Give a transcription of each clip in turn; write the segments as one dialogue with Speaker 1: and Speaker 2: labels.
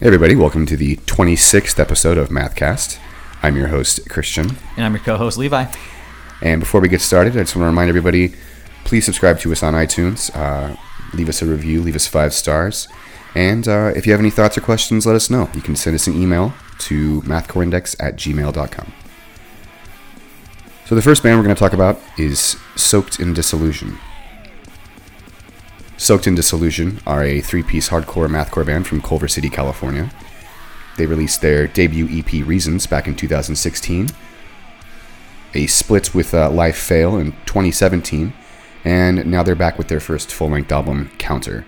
Speaker 1: Hey everybody, welcome to the 26th episode of Mathcast. I'm your host, Christian.
Speaker 2: And I'm your co-host Levi.
Speaker 1: And before we get started, I just want to remind everybody please subscribe to us on iTunes, uh, leave us a review, leave us five stars. And uh, if you have any thoughts or questions, let us know. You can send us an email to mathcoreindex at gmail.com. So the first band we're going to talk about is Soaked in Disillusion. Soaked in Disillusion are a three piece hardcore mathcore band from Culver City, California. They released their debut EP Reasons back in 2016, a split with uh, Life Fail in 2017, and now they're back with their first full length album, Counter.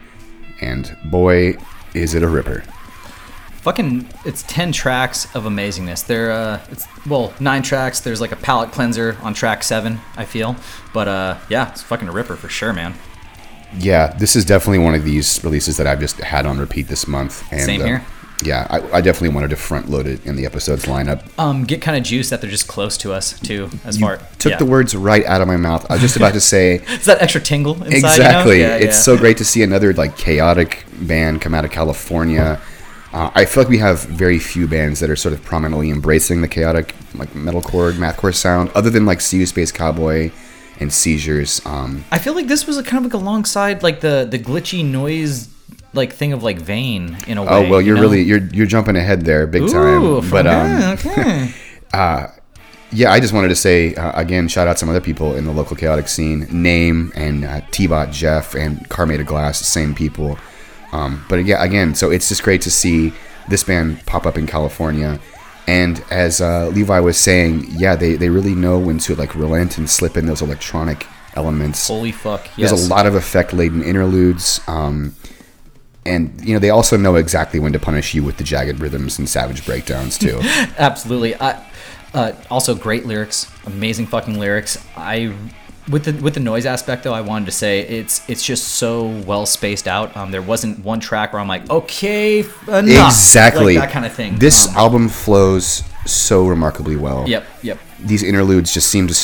Speaker 1: And boy, is it a ripper.
Speaker 2: Fucking, it's ten tracks of amazingness. There, uh, it's well nine tracks. There's like a palate cleanser on track seven. I feel, but uh, yeah, it's fucking a ripper for sure, man.
Speaker 1: Yeah, this is definitely one of these releases that I've just had on repeat this month. And,
Speaker 2: Same
Speaker 1: uh,
Speaker 2: here.
Speaker 1: yeah, I, I definitely wanted to front load it in the episode's lineup.
Speaker 2: Um, get kind of juiced that they're just close to us too, as
Speaker 1: You
Speaker 2: far.
Speaker 1: took
Speaker 2: yeah.
Speaker 1: the words right out of my mouth. I was just about to say
Speaker 2: It's that extra tingle inside.
Speaker 1: exactly.
Speaker 2: You know? Yeah,
Speaker 1: it's
Speaker 2: yeah.
Speaker 1: so great to see another like chaotic band come out of California. Uh, I feel like we have very few bands that are sort of prominently embracing the chaotic like metalcore, mathcore sound, other than like See You Space Cowboy and Seizures. Um,
Speaker 2: I feel like this was a kind of like alongside like the the glitchy noise like thing of like Vein in a way.
Speaker 1: oh well,
Speaker 2: you
Speaker 1: you're
Speaker 2: know?
Speaker 1: really you're you're jumping ahead there, big time.
Speaker 2: Ooh,
Speaker 1: but um,
Speaker 2: yeah, okay.
Speaker 1: Yeah, I just wanted to say uh, again, shout out some other people in the local chaotic scene. Name and uh, T-Bot Jeff and Car Made of Glass, same people. Um, but yeah, again, so it's just great to see this band pop up in California. And as uh, Levi was saying, yeah, they, they really know when to like relent and slip in those electronic elements.
Speaker 2: Holy fuck! Yes.
Speaker 1: There's a lot of effect laden interludes. Um, and you know they also know exactly when to punish you with the jagged rhythms and savage breakdowns too.
Speaker 2: Absolutely. I, uh, also, great lyrics, amazing fucking lyrics. I with the with the noise aspect though, I wanted to say it's it's just so well spaced out. Um, there wasn't one track where I'm like, okay, enough,
Speaker 1: exactly
Speaker 2: like that kind of thing.
Speaker 1: This
Speaker 2: Um,
Speaker 1: album flows so remarkably well.
Speaker 2: Yep, yep.
Speaker 1: These interludes just seem to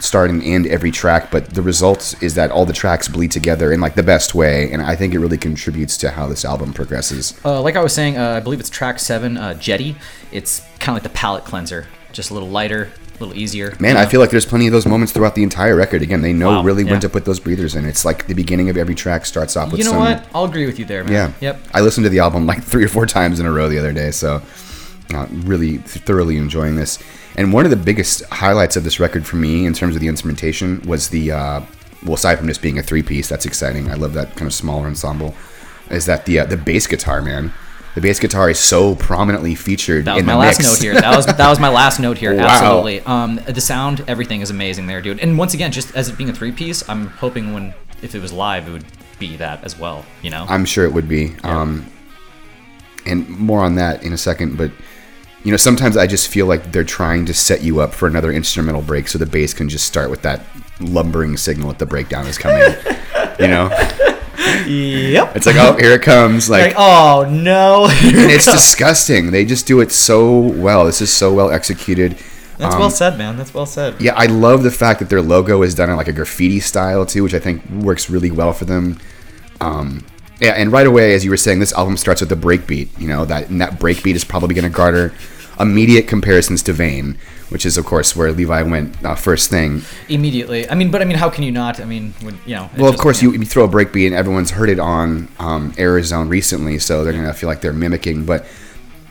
Speaker 1: start and end every track, but the result is that all the tracks bleed together in like the best way, and I think it really contributes to how this album progresses.
Speaker 2: Uh, like I was saying, uh, I believe it's track seven, uh, Jetty. It's kind of like the palate cleanser, just a little lighter, little easier.
Speaker 1: Man, I feel like there's plenty of those moments throughout the entire record. Again, they know
Speaker 2: Wow,
Speaker 1: really when to put those breathers in. It's like the beginning of every track starts off with
Speaker 2: You know
Speaker 1: some.
Speaker 2: what? I'll agree with you there, man.
Speaker 1: Yeah.
Speaker 2: Yep.
Speaker 1: I listened to the album like three or four times in a row the other day, so uh, really thoroughly enjoying this. And one of the biggest highlights of this record for me, in terms of the instrumentation, was the uh, well, aside from just being a three piece, that's exciting. I love that kind of smaller ensemble. Is that the uh, the bass guitar, man? The bass guitar is so prominently featured
Speaker 2: That was
Speaker 1: in
Speaker 2: my
Speaker 1: the
Speaker 2: last
Speaker 1: mix.
Speaker 2: note here. That was that was my last note here.
Speaker 1: Wow.
Speaker 2: Absolutely. Um, the sound, everything is amazing there, dude. And once again, just as it being a three piece, I'm hoping when if it was live, it would be that as well. You know.
Speaker 1: I'm sure it would be. Um, and more on that in a second, but you know, sometimes I just feel like they're trying to set you up for another instrumental break so the bass can just start with that lumbering signal that the breakdown is coming. you know?
Speaker 2: Yep.
Speaker 1: It's like, oh, here it comes. Like,
Speaker 2: Like, oh no.
Speaker 1: and it's disgusting. They just do it so well. This is so well executed.
Speaker 2: That's
Speaker 1: Um,
Speaker 2: well said, man. That's well said.
Speaker 1: Yeah, I love the fact that their logo is done in like a graffiti style too, which I think works really well for them. Um, yeah, and right away, as you were saying, this album starts with a breakbeat. You know that and that breakbeat is probably going to garner immediate comparisons to Vein, which is of course where Levi went uh, first thing.
Speaker 2: Immediately. I mean, but I mean, how can you not? I mean, when, you know.
Speaker 1: Well, of
Speaker 2: just-
Speaker 1: course, you, you throw a breakbeat, and everyone's heard it on um, Errorzone recently, so they're going to feel like they're mimicking. But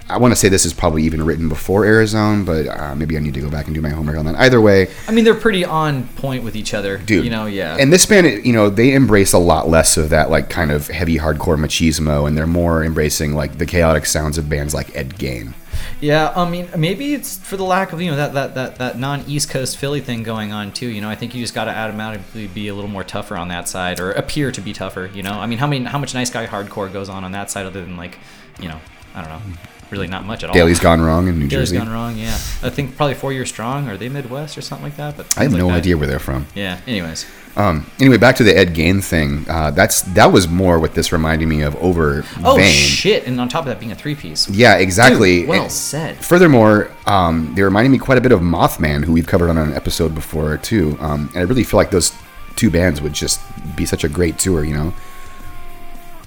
Speaker 1: I want to say this is probably even written before Errorzone, but uh, maybe I need to go back and do my homework on that. Either way,
Speaker 2: I mean, they're pretty on point with each other,
Speaker 1: dude.
Speaker 2: You know, yeah.
Speaker 1: And this band, you know, they embrace a lot less of that like kind of heavy hardcore machismo, and they're more embracing like the chaotic sounds of bands like Ed Gein.
Speaker 2: Yeah, I mean, maybe it's for the lack of you know that that that, that non East Coast Philly thing going on too. You know, I think you just got to automatically be a little more tougher on that side, or appear to be tougher. You know, I mean, how many how much nice guy hardcore goes on on that side other than like, you know, I don't know, really not much at all.
Speaker 1: Daly's Gone Wrong in New
Speaker 2: Daly's
Speaker 1: Jersey.
Speaker 2: gone wrong. Yeah, I think probably four years strong. Are they Midwest or something like that? But
Speaker 1: I have
Speaker 2: things
Speaker 1: no
Speaker 2: that.
Speaker 1: idea where they're from.
Speaker 2: Yeah. Anyways,
Speaker 1: Um, anyway, back to the Ed Gein thing. Uh, that's that was more what this reminded me of over
Speaker 2: oh
Speaker 1: Vein.
Speaker 2: shit! And on top of that, being a three piece.
Speaker 1: Yeah, exactly.
Speaker 2: well
Speaker 1: And
Speaker 2: said.
Speaker 1: Furthermore, um, they reminded me quite a bit of Mothman, who we've covered on an episode before too. Um, and I really feel like those two bands would just be such a great tour. You know,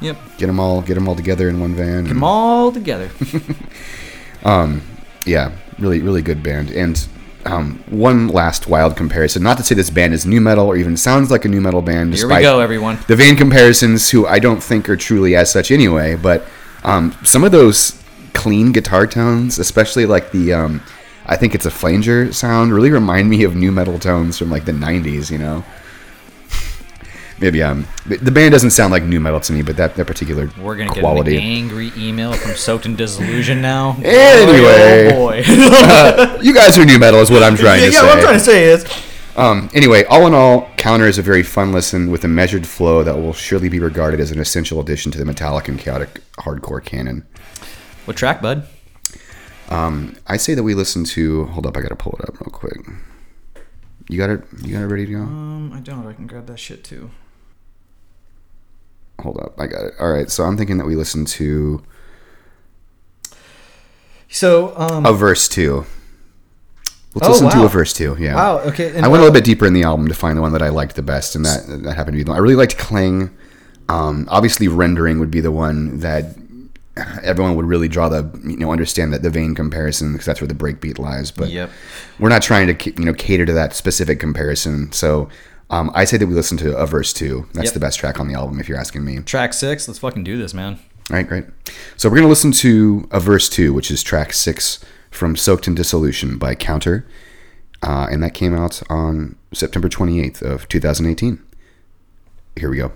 Speaker 2: Yep.
Speaker 1: Get them all, get them all together in one van.
Speaker 2: Get them all together.
Speaker 1: um, yeah, really, really good band. And um, one last wild comparison. Not to say this band is nu metal or even sounds like a nu metal band.
Speaker 2: Here we go, everyone.
Speaker 1: The Vein comparisons, who I don't think are truly as such anyway, but um, some of those clean guitar tones, especially like the, um, I think it's a flanger sound, really remind me of nu metal tones from like the '90s. You know. Maybe um, the band doesn't sound like nu metal to me, but that, that particular
Speaker 2: We're gonna
Speaker 1: quality.
Speaker 2: get an angry email from Soaked in Disillusion now.
Speaker 1: Anyway.
Speaker 2: oh boy.
Speaker 1: you guys are nu metal, is what I'm trying
Speaker 2: yeah,
Speaker 1: to
Speaker 2: yeah,
Speaker 1: say.
Speaker 2: what I'm trying to say is,
Speaker 1: Um, anyway, all in all, Counter is a very fun listen with a measured flow that will surely be regarded as an essential addition to the metallic and chaotic hardcore canon.
Speaker 2: what track, bud?
Speaker 1: Um, I say that we listen to. Hold up, I gotta pull it up real quick. You got it. You got it ready to go.
Speaker 2: Um, I don't. I can grab that shit too.
Speaker 1: Hold up, I got it. All right, so I'm thinking that we listen to
Speaker 2: So, um,
Speaker 1: a verse two. Let's
Speaker 2: Oh,
Speaker 1: listen to a verse two. Yeah.
Speaker 2: Wow, okay, and
Speaker 1: I went a
Speaker 2: uh,
Speaker 1: little bit deeper in the album to find the one that I liked the best, and that that happened to be the one. I really liked Cling. Um, obviously, rendering would be the one that everyone would really draw the you know understand that the vein comparison because that's where the breakbeat lies. But
Speaker 2: Yep.
Speaker 1: we're not trying to you know cater to that specific comparison. So um, I say that we listen to a verse two. That's
Speaker 2: Yep.
Speaker 1: the best track on the album, if you're asking me.
Speaker 2: track six. Let's fucking do this, man.
Speaker 1: All right, great. So we're gonna listen to a verse two, which is track six from "Soaked in Dissolution" by Counter, uh, and that came out on September 28th of 2018. Here we go.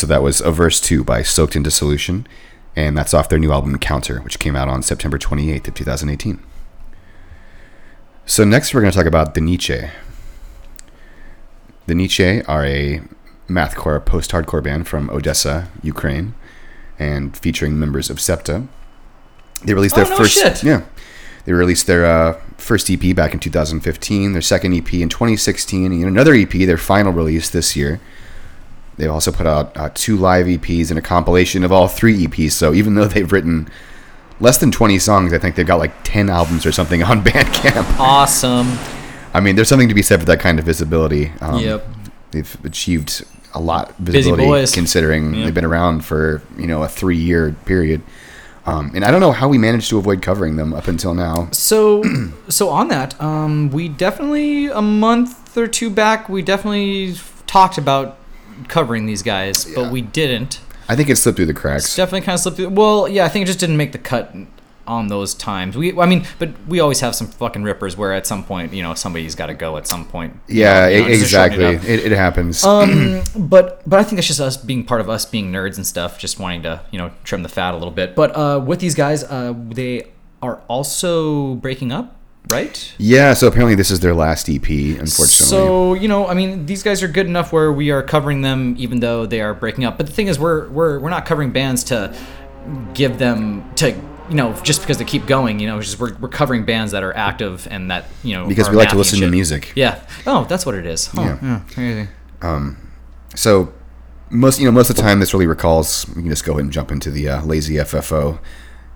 Speaker 1: So that was a verse two by Soaked in Dissolution. and that's off their new album Counter, which came out on September 28th of 2018. So next we're going to talk about the Nietzsche. The Nietzsche are a mathcore post-hardcore band from Odessa, Ukraine, and featuring members of Septa. They released their
Speaker 2: Oh, no
Speaker 1: first
Speaker 2: shit.
Speaker 1: yeah. They released their uh, first EP back in 2015, their second EP in 2016, and another EP, their final release this year. They've also put out uh, two live EPs and a compilation of all three EPs. So even though they've written less than 20 songs, I think they've got like 10 albums or something on Bandcamp.
Speaker 2: Awesome.
Speaker 1: I mean, there's something to be said for that kind of visibility. Um,
Speaker 2: Yep.
Speaker 1: They've achieved a lot of visibility considering
Speaker 2: Yep.
Speaker 1: they've been around for you know a three year period. Um, and I don't know how we managed to avoid covering them up until now.
Speaker 2: So, so on that, um, we definitely a month or two back, we definitely talked about covering these guys,
Speaker 1: Yeah.
Speaker 2: but we didn't.
Speaker 1: I think it slipped through the
Speaker 2: It's
Speaker 1: cracks.
Speaker 2: definitely kind of slipped through. Well, yeah, I think it just didn't make the cut on those times. We, I mean, but we always have some fucking rippers where at some point, you know, somebody's got to go at some point.
Speaker 1: Yeah,
Speaker 2: you know, just to shorten
Speaker 1: exactly.
Speaker 2: it.
Speaker 1: It, it happens.
Speaker 2: Um, but but I think that's just us being part of us being nerds and stuff, just wanting to you know trim the fat a little bit. But uh, with these guys, uh, they are also breaking up, right?
Speaker 1: yeah, so apparently this is their last EP, unfortunately.
Speaker 2: So you know, I mean, these guys are good enough where we are covering them, even though they are breaking up. But the thing is, we're we're we're not covering bands to give them to you know just because they keep going. You know, just we're we're covering bands that are active and that you know
Speaker 1: because we like to listen to music.
Speaker 2: Yeah. Oh, that's what it is. Oh,
Speaker 1: Yeah.
Speaker 2: yeah. crazy.
Speaker 1: So most you know most of the time this really recalls. We can just go ahead and jump into the uh, lazy FFO.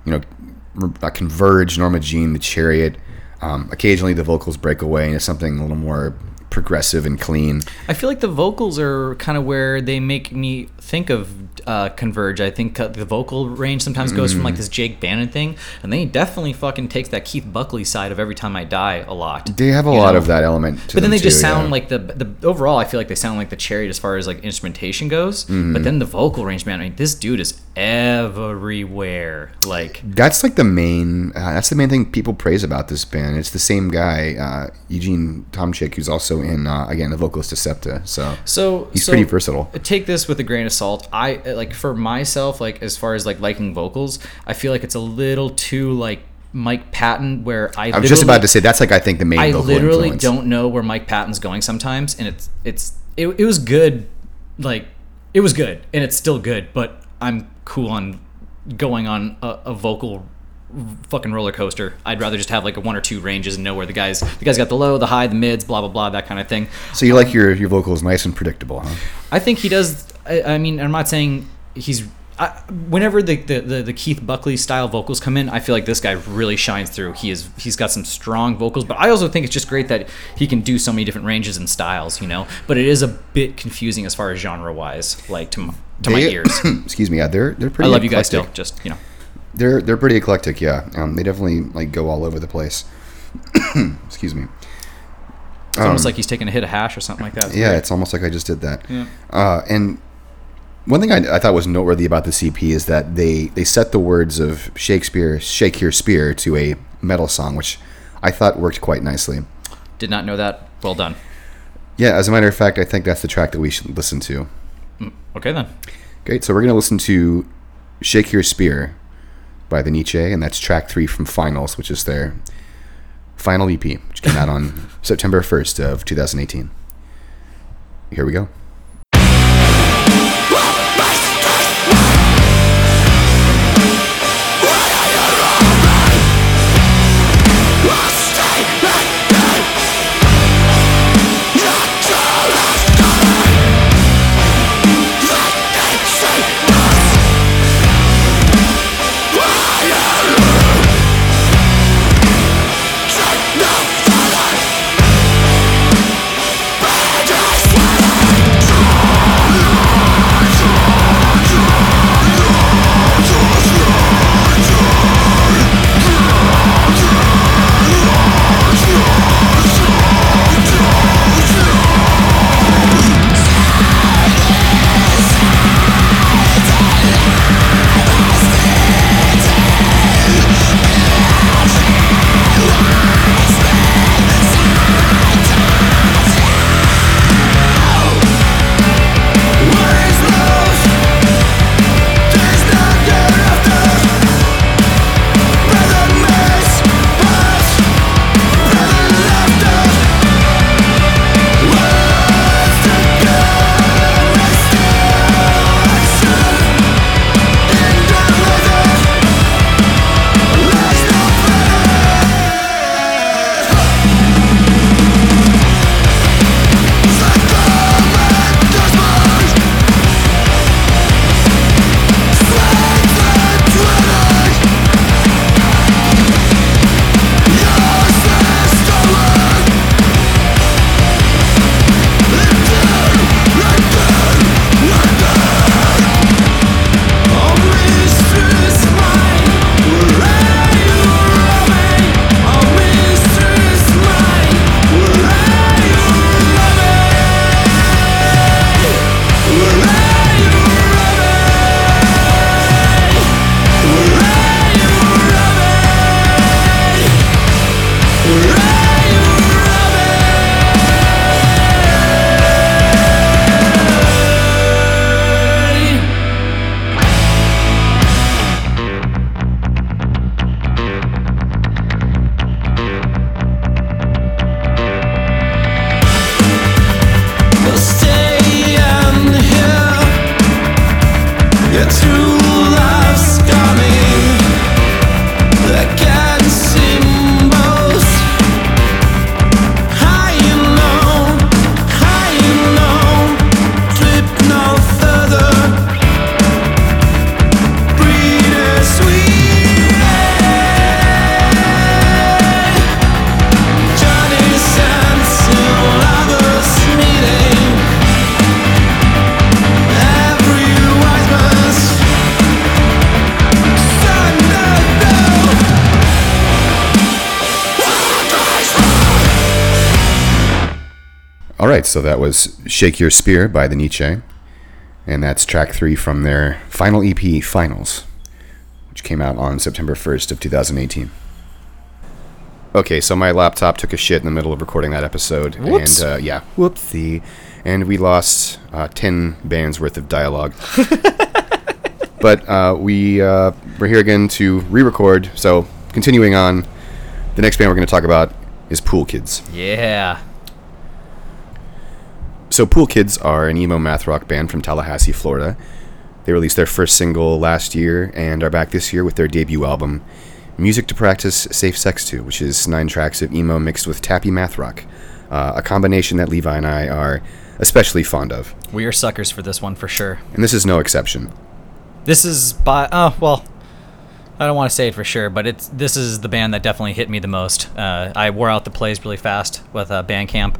Speaker 1: You know, uh, Converge, Norma Jean, The Chariot. Um, occasionally the vocals break away into something a little more progressive and clean.
Speaker 2: I feel like the vocals are kind of where they make me think of uh, Converge. I think uh, the vocal range sometimes goes from
Speaker 1: Mm.
Speaker 2: like this Jake Bannon thing, and then he definitely fucking takes that Keith Buckley side of Every Time I Die a lot.
Speaker 1: They have a lot
Speaker 2: know?
Speaker 1: of that element. To
Speaker 2: But then they just sound
Speaker 1: yeah.
Speaker 2: like the the overall. I feel like they sound like the Chariot as far as like instrumentation goes.
Speaker 1: Mm-hmm.
Speaker 2: But then the vocal range, man. I mean, this dude is everywhere. Like
Speaker 1: That's like the main. Uh, that's the main thing people praise about this band. It's the same guy, uh, Eugene Tomchik, who's also in uh, again the vocalist to Septa. So
Speaker 2: so.
Speaker 1: he's
Speaker 2: so
Speaker 1: pretty versatile.
Speaker 2: take this with a grain of salt. I like for myself, like as far as like liking vocals, I feel like it's a little too like Mike Patton, where I
Speaker 1: I was just about to say that's like I think the main.
Speaker 2: I literally
Speaker 1: influence.
Speaker 2: don't know where Mike Patton's going sometimes, and it's it's it, it was good, like it was good, and it's still good, but I'm cool on going on a, a vocal fucking roller coaster. I'd rather just have like a one or two ranges and know where the guys the guys got the low, the high, the mids, blah blah blah, that kind of thing.
Speaker 1: So you like your your vocals nice and predictable, huh?
Speaker 2: I think he does. I, I mean, I'm not saying he's. I, whenever the, the, the, the Keith Buckley style vocals come in, I feel like this guy really shines through. He is he's got some strong vocals, but I also think it's just great that he can do so many different ranges and styles, you know. But it is a bit confusing as far as genre wise, like to to my ears.
Speaker 1: excuse me. Yeah, they're they're pretty.
Speaker 2: I love you guys still. Just you know,
Speaker 1: They're they're pretty eclectic. Yeah, um, they definitely like go all over the place. excuse me.
Speaker 2: it's almost like he's taking a hit of hash or something like that. It's
Speaker 1: Um, Yeah,
Speaker 2: weird.
Speaker 1: it's almost like I just did that.
Speaker 2: Yeah.
Speaker 1: Uh, and one thing I, I thought was noteworthy about the EP is that they they set the words of Shakespeare "Shake Your Spear" to a metal song, which I thought worked quite nicely.
Speaker 2: Did not know that. Well done.
Speaker 1: Yeah, as a matter of fact, I think that's the track that we should listen to.
Speaker 2: Okay then.
Speaker 1: Great. So we're gonna listen to "Shake Your Spear" by the Nietzsche, and that's track three from Finals, which is their final EP, which came out on September first of 2018. Here we go. So that was Shake Your Spear by the Nietzsche. And that's track three from their final EP, Finals, which came out on September 1st of 2018. Okay, so my laptop took a shit in the middle of recording that episode.
Speaker 2: Whoops.
Speaker 1: And uh, yeah, whoopsie. And we lost uh, 10 bands worth of dialogue. but uh, we, uh, we're here again to re record. So continuing on, the next band we're going to talk about is Pool Kids.
Speaker 2: Yeah.
Speaker 1: So, Pool Kids are an emo math rock band from Tallahassee, Florida. They released their first single last year and are back this year with their debut album, Music to Practice Safe Sex To, which is nine tracks of emo mixed with tappy math rock, uh, a combination that Levi and I are especially fond of.
Speaker 2: We are suckers for this one for sure.
Speaker 1: And this is no exception.
Speaker 2: This is by oh well, I don't want to say it for sure, but it's this is the band that definitely hit me the most. Uh, I wore out the plays really fast with uh, Bandcamp.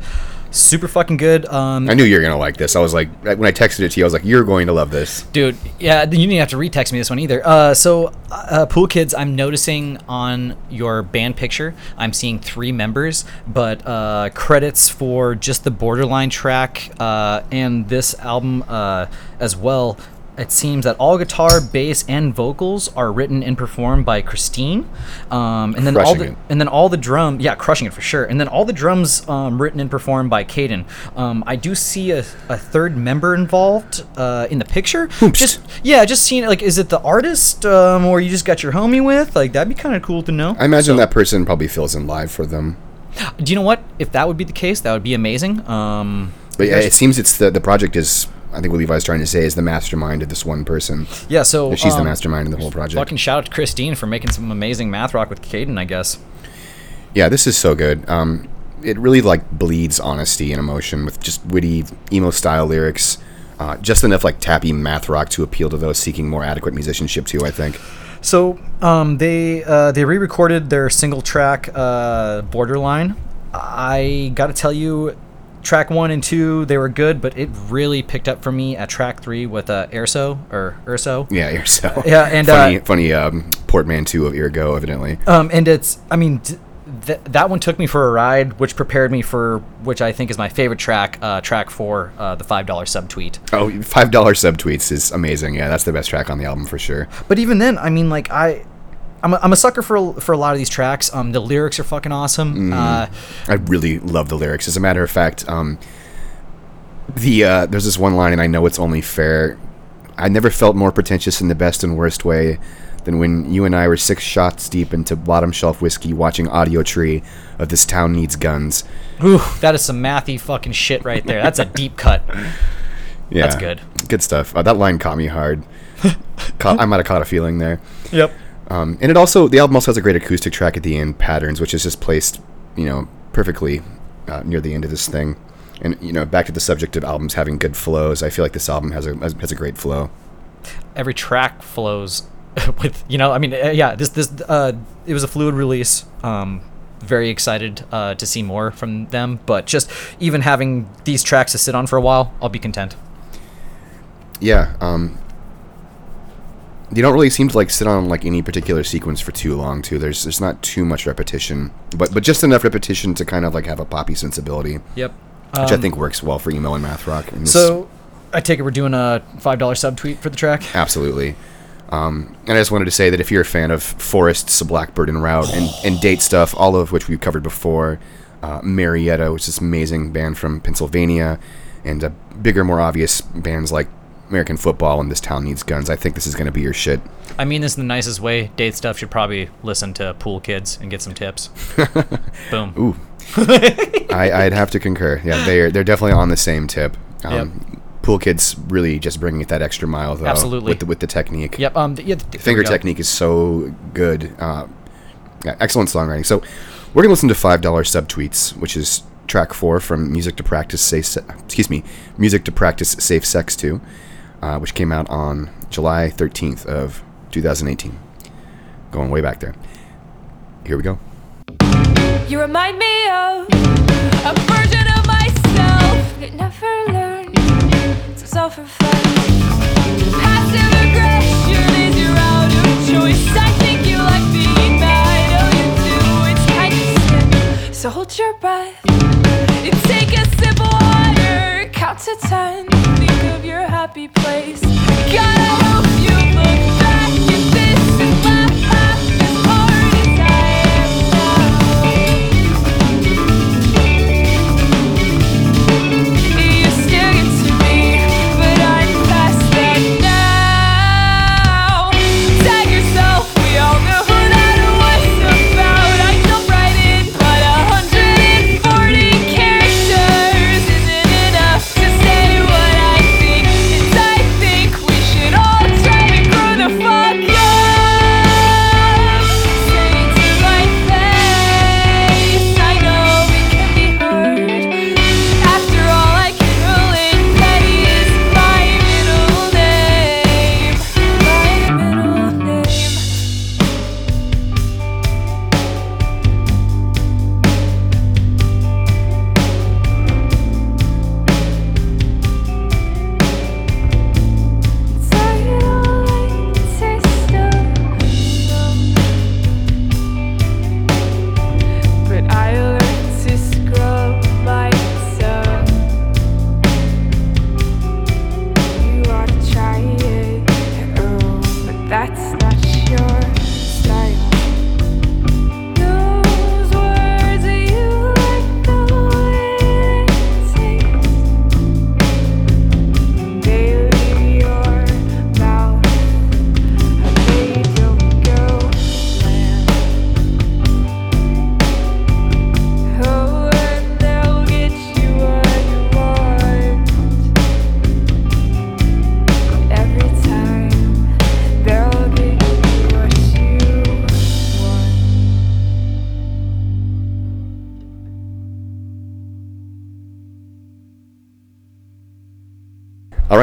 Speaker 2: Super fucking good. Um,
Speaker 1: I knew you were going to like this. I was like, when I texted it to you, I was like, you're going to love this.
Speaker 2: Dude, yeah, you didn't have to retext me this one either. Uh, so, uh, Pool Kids, I'm noticing on your band picture, I'm seeing three members, but uh, credits for just the Borderline track uh, and this album uh, as well. It seems that all guitar, bass, and vocals are written and performed by Christine, um, and then all the
Speaker 1: it.
Speaker 2: and then all the drum, yeah, crushing it for sure. And then all the drums um, written and performed by Caden. Um, I do see a, a third member involved uh, in the picture. Just yeah, just seeing it, like, is it the artist um, or you just got your homie with? Like that'd be kind of cool to know.
Speaker 1: I imagine that person probably fills in live for them.
Speaker 2: do you know what? If that would be the case, that would be amazing. Um,
Speaker 1: But yeah, it seems it's the, the project is, I think what Levi's trying to say is the mastermind of this one person.
Speaker 2: yeah, so
Speaker 1: she's the
Speaker 2: um,
Speaker 1: mastermind of the whole project.
Speaker 2: Fucking shout out to Christine for making some amazing math rock with Caden, I guess.
Speaker 1: Yeah, this is so good. Um, it really like bleeds honesty and emotion with just witty emo style lyrics. Uh, just enough like tappy math rock to appeal to those seeking more adequate musicianship too. I think.
Speaker 2: So um, they uh, they re-recorded their single track uh, "Borderline." I got to tell you, track one and two they were good, but it really picked up for me at track three with uh, Erso or Urso.
Speaker 1: Yeah, you're so.
Speaker 2: Yeah, and,
Speaker 1: funny,
Speaker 2: uh,
Speaker 1: funny um, portmanteau of Ergo, evidently.
Speaker 2: Um, and it's I mean. D- Th- that one took me for a ride, which prepared me for which I think is my favorite track, uh, track four, uh, the five dollar subtweet.
Speaker 1: Oh, five dollar subtweets is amazing. Yeah, that's the best track on the album for sure.
Speaker 2: But even then, I mean, like I, I'm a, I'm a sucker for a- for a lot of these tracks. Um, the lyrics are fucking awesome. Uh,
Speaker 1: I really love the lyrics. As a matter of fact, um, the uh, there's this one line, and I know it's only fair. I never felt more pretentious in the best and worst way than when you and I were six shots deep into bottom shelf whiskey, watching Audiotree of "This Town Needs Guns."
Speaker 2: Ooh, that is some mathy fucking shit right there. That's a deep cut.
Speaker 1: Yeah,
Speaker 2: That's good.
Speaker 1: Good stuff. Uh, that line caught me hard. caught, I might have caught a feeling there.
Speaker 2: Yep.
Speaker 1: Um, and it also the album also has a great acoustic track at the end, "Patterns," which is just placed, you know, perfectly uh, near the end of this thing. And you know, back to the subject of albums having good flows, I feel like this album has a has, a great flow.
Speaker 2: Every track flows with you know. I mean, uh, yeah. This this uh, it was a fluid release. Um, very excited uh, to see more from them. But just even having these tracks to sit on for a while, I'll be content.
Speaker 1: Yeah, um, you don't really seem to like sit on like any particular sequence for too long. Too there's there's not too much repetition, but but just enough repetition to kind of like have a poppy sensibility,
Speaker 2: Yep.
Speaker 1: which I think works well for emo and math rock. And
Speaker 2: So, I take it we're doing a five dollar subtweet for the track.
Speaker 1: Absolutely. Um, and I just wanted to say that if you're a fan of Forests, Blackbird, and Route, and, and date stuff, all of which we've covered before, uh, Marietta, which is this amazing band from Pennsylvania, and uh, bigger, more obvious bands like American Football and This Town Needs Guns, I think this is going to be your shit.
Speaker 2: I mean this in the nicest way. Date stuff should probably listen to Pool Kids and get some tips. Boom.
Speaker 1: Ooh. I, I'd have to concur. Yeah, they're they're definitely on the same tip. Um, Pool Kids really just bringing it that extra mile though.
Speaker 2: Absolutely.
Speaker 1: with the, with the technique.
Speaker 2: Yep. Um. Yeah. th- there
Speaker 1: finger technique is so good. Uh, yeah, excellent songwriting. So we're gonna listen to five dollar subtweets, which is track four from Music to Practice Safe. Se- excuse me, Music to Practice Safe Sex To, uh, which came out on July thirteenth of 2018. Going way back there. Here we go.
Speaker 3: You remind me of a version of myself that never learned to. Passive aggression is your out of choice. I think you like being you do. It's kind of sick. So hold your breath and take a sip of count
Speaker 1: to
Speaker 3: ten. Think of your happy place. God, I hope you look back at this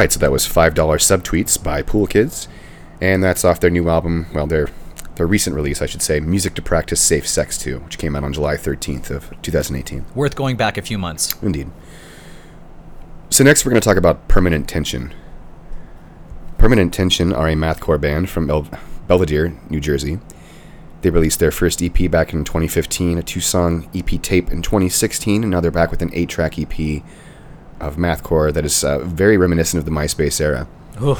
Speaker 1: right, so that was five dollar subtweets by Pool Kids, and that's off their new album. Well, their their recent release, I should say, Music to Practice Safe Sex To, which came out on July 13th of 2018.
Speaker 2: Worth going back a few months.
Speaker 1: Indeed. So next, we're going to talk about Permanent Tension. Permanent Tension are a mathcore band from El- Belvedere, New Jersey. They released their first EP back in 2015, a two-song EP tape in 2016, and now they're back with an eight-track EP of mathcore that is uh, very reminiscent of the MySpace era.
Speaker 2: Ooh,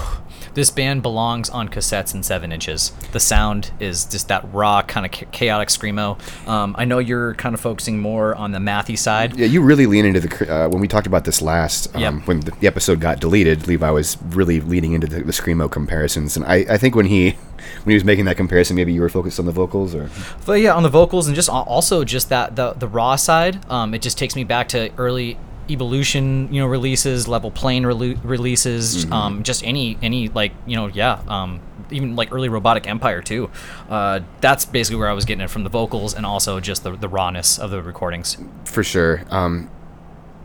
Speaker 2: this band belongs on cassettes and seven inches. The sound is just that raw kind of chaotic screamo. Um, I know you're kind of focusing more on the mathy side.
Speaker 1: Yeah, you really lean into the uh, when we talked about this last um,
Speaker 2: Yep.
Speaker 1: when the, the episode got deleted. Levi was really leaning into the, the screamo comparisons, and I, I think when he when he was making that comparison, maybe you were focused on the vocals or
Speaker 2: But yeah, on the vocals and just also just that the the raw side, um, it just takes me back to early evolution, you know, releases, level plane relu- releases, um, just any any like you know, yeah, um, even like early robotic empire too. Uh, that's basically where I was getting it from the vocals and also just the the rawness of the recordings.
Speaker 1: for sure. Um,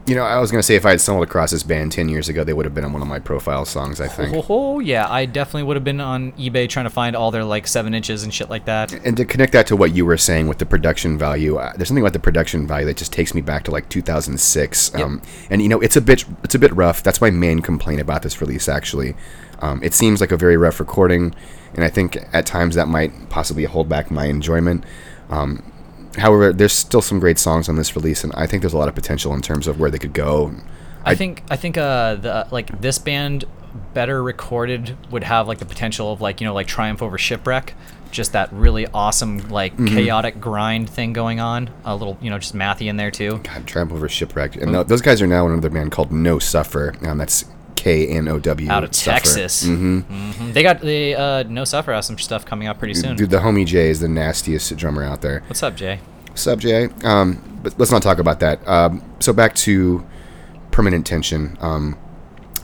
Speaker 1: you know, I was gonna say if I had stumbled across this band ten years ago, they would have been on one of my profile songs. I think.
Speaker 2: Oh, oh yeah, I definitely would have been on eBay trying to find all their like seven inches and shit like that.
Speaker 1: And to connect that to what you were saying with the production value, uh, there's something about the production value that just takes me back to like 2006. Um, and you know, it's a bit it's a bit rough. That's my main complaint about this release. Actually, um, it seems like a very rough recording, and I think at times that might possibly hold back my enjoyment. Um, however, there's still some great songs on this release, and I think there's a lot of potential in terms of where they could go.
Speaker 2: I think I think uh the like this band better recorded would have like the potential of like you know like triumph over shipwreck just that really awesome like
Speaker 1: Mm-hmm.
Speaker 2: chaotic grind thing going on a little you know just mathy in there too
Speaker 1: God, Tramp over shipwreck, and tho- those guys are now in another band called Know Suffer. Um, that's K N O W.
Speaker 2: out of texas mm-hmm. they got the uh Know Suffer has some stuff coming out pretty soon
Speaker 1: Dude, the homie Jay is the nastiest drummer out there.
Speaker 2: what's up jay
Speaker 1: What's up, Jay? Um, but let's not talk about that. Um, so back to permanent tension. Um,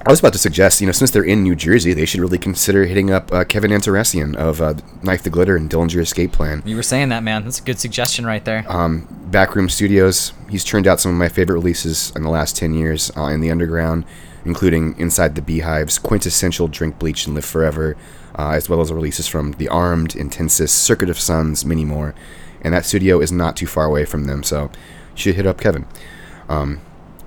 Speaker 1: I was about to suggest, you know, since they're in New Jersey, they should really consider hitting up uh, Kevin Antreassian of uh, Knife the Glitter and Dillinger Escape Plan.
Speaker 2: you were saying that man that's a good suggestion right there
Speaker 1: Um, Backroom Studios. He's turned out some of my favorite releases in the last 10 years uh, in the underground, including Inside the Beehives, Quintessential Drink Bleach and Live Forever, uh, as well as releases from The Armed, Intensis, Circuit of Suns, many more. And that studio is not too far away from them, so you should hit up Kevin. Um,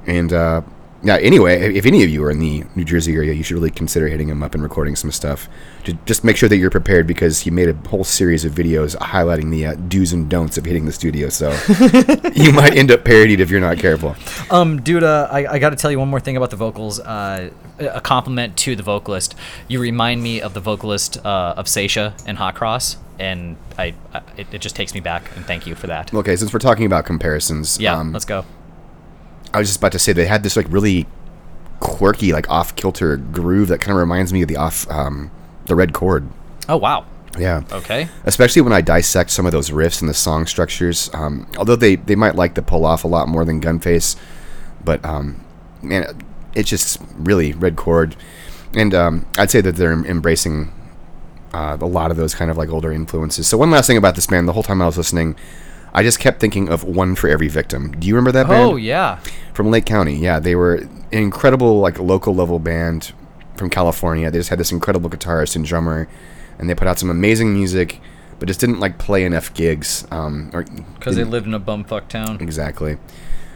Speaker 1: and uh, yeah, anyway, if- any of you are in the New Jersey area, you should really consider hitting him up and recording some stuff. To just make sure that you're prepared because he made a whole series of videos highlighting the uh, do's and don'ts of hitting the studio. So you might end up parodied if you're not careful.
Speaker 2: Um, dude, uh, I, I got to tell you one more thing about the vocals. Uh, a compliment to the vocalist. You remind me of the vocalist uh, of Saetia and Hot Cross, and I, I it, it just takes me back. And thank you for that.
Speaker 1: Okay, since we're talking about comparisons,
Speaker 2: Yeah,
Speaker 1: um,
Speaker 2: let's go.
Speaker 1: I was just about to say they had this like really quirky, like off kilter groove that kind of reminds me of the off um, the red chord.
Speaker 2: Oh wow.
Speaker 1: Yeah.
Speaker 2: Okay.
Speaker 1: especially when I dissect some of those riffs and the song structures. Um, although they, they might like to pull off a lot more than Gunface, but um, man, it's just really red chord, and um, I'd say that they're embracing uh, a lot of those kind of like older influences. So one last thing about this band, the whole time I was listening, I just kept thinking of One for Every Victim. Do you remember that band?
Speaker 2: Oh yeah.
Speaker 1: from Lake County. Yeah, they were an incredible like local level band from California. They just had this incredible guitarist and drummer, and they put out some amazing music, but just didn't like play enough gigs. Um, or
Speaker 2: Because they lived in a bumfuck town.
Speaker 1: exactly.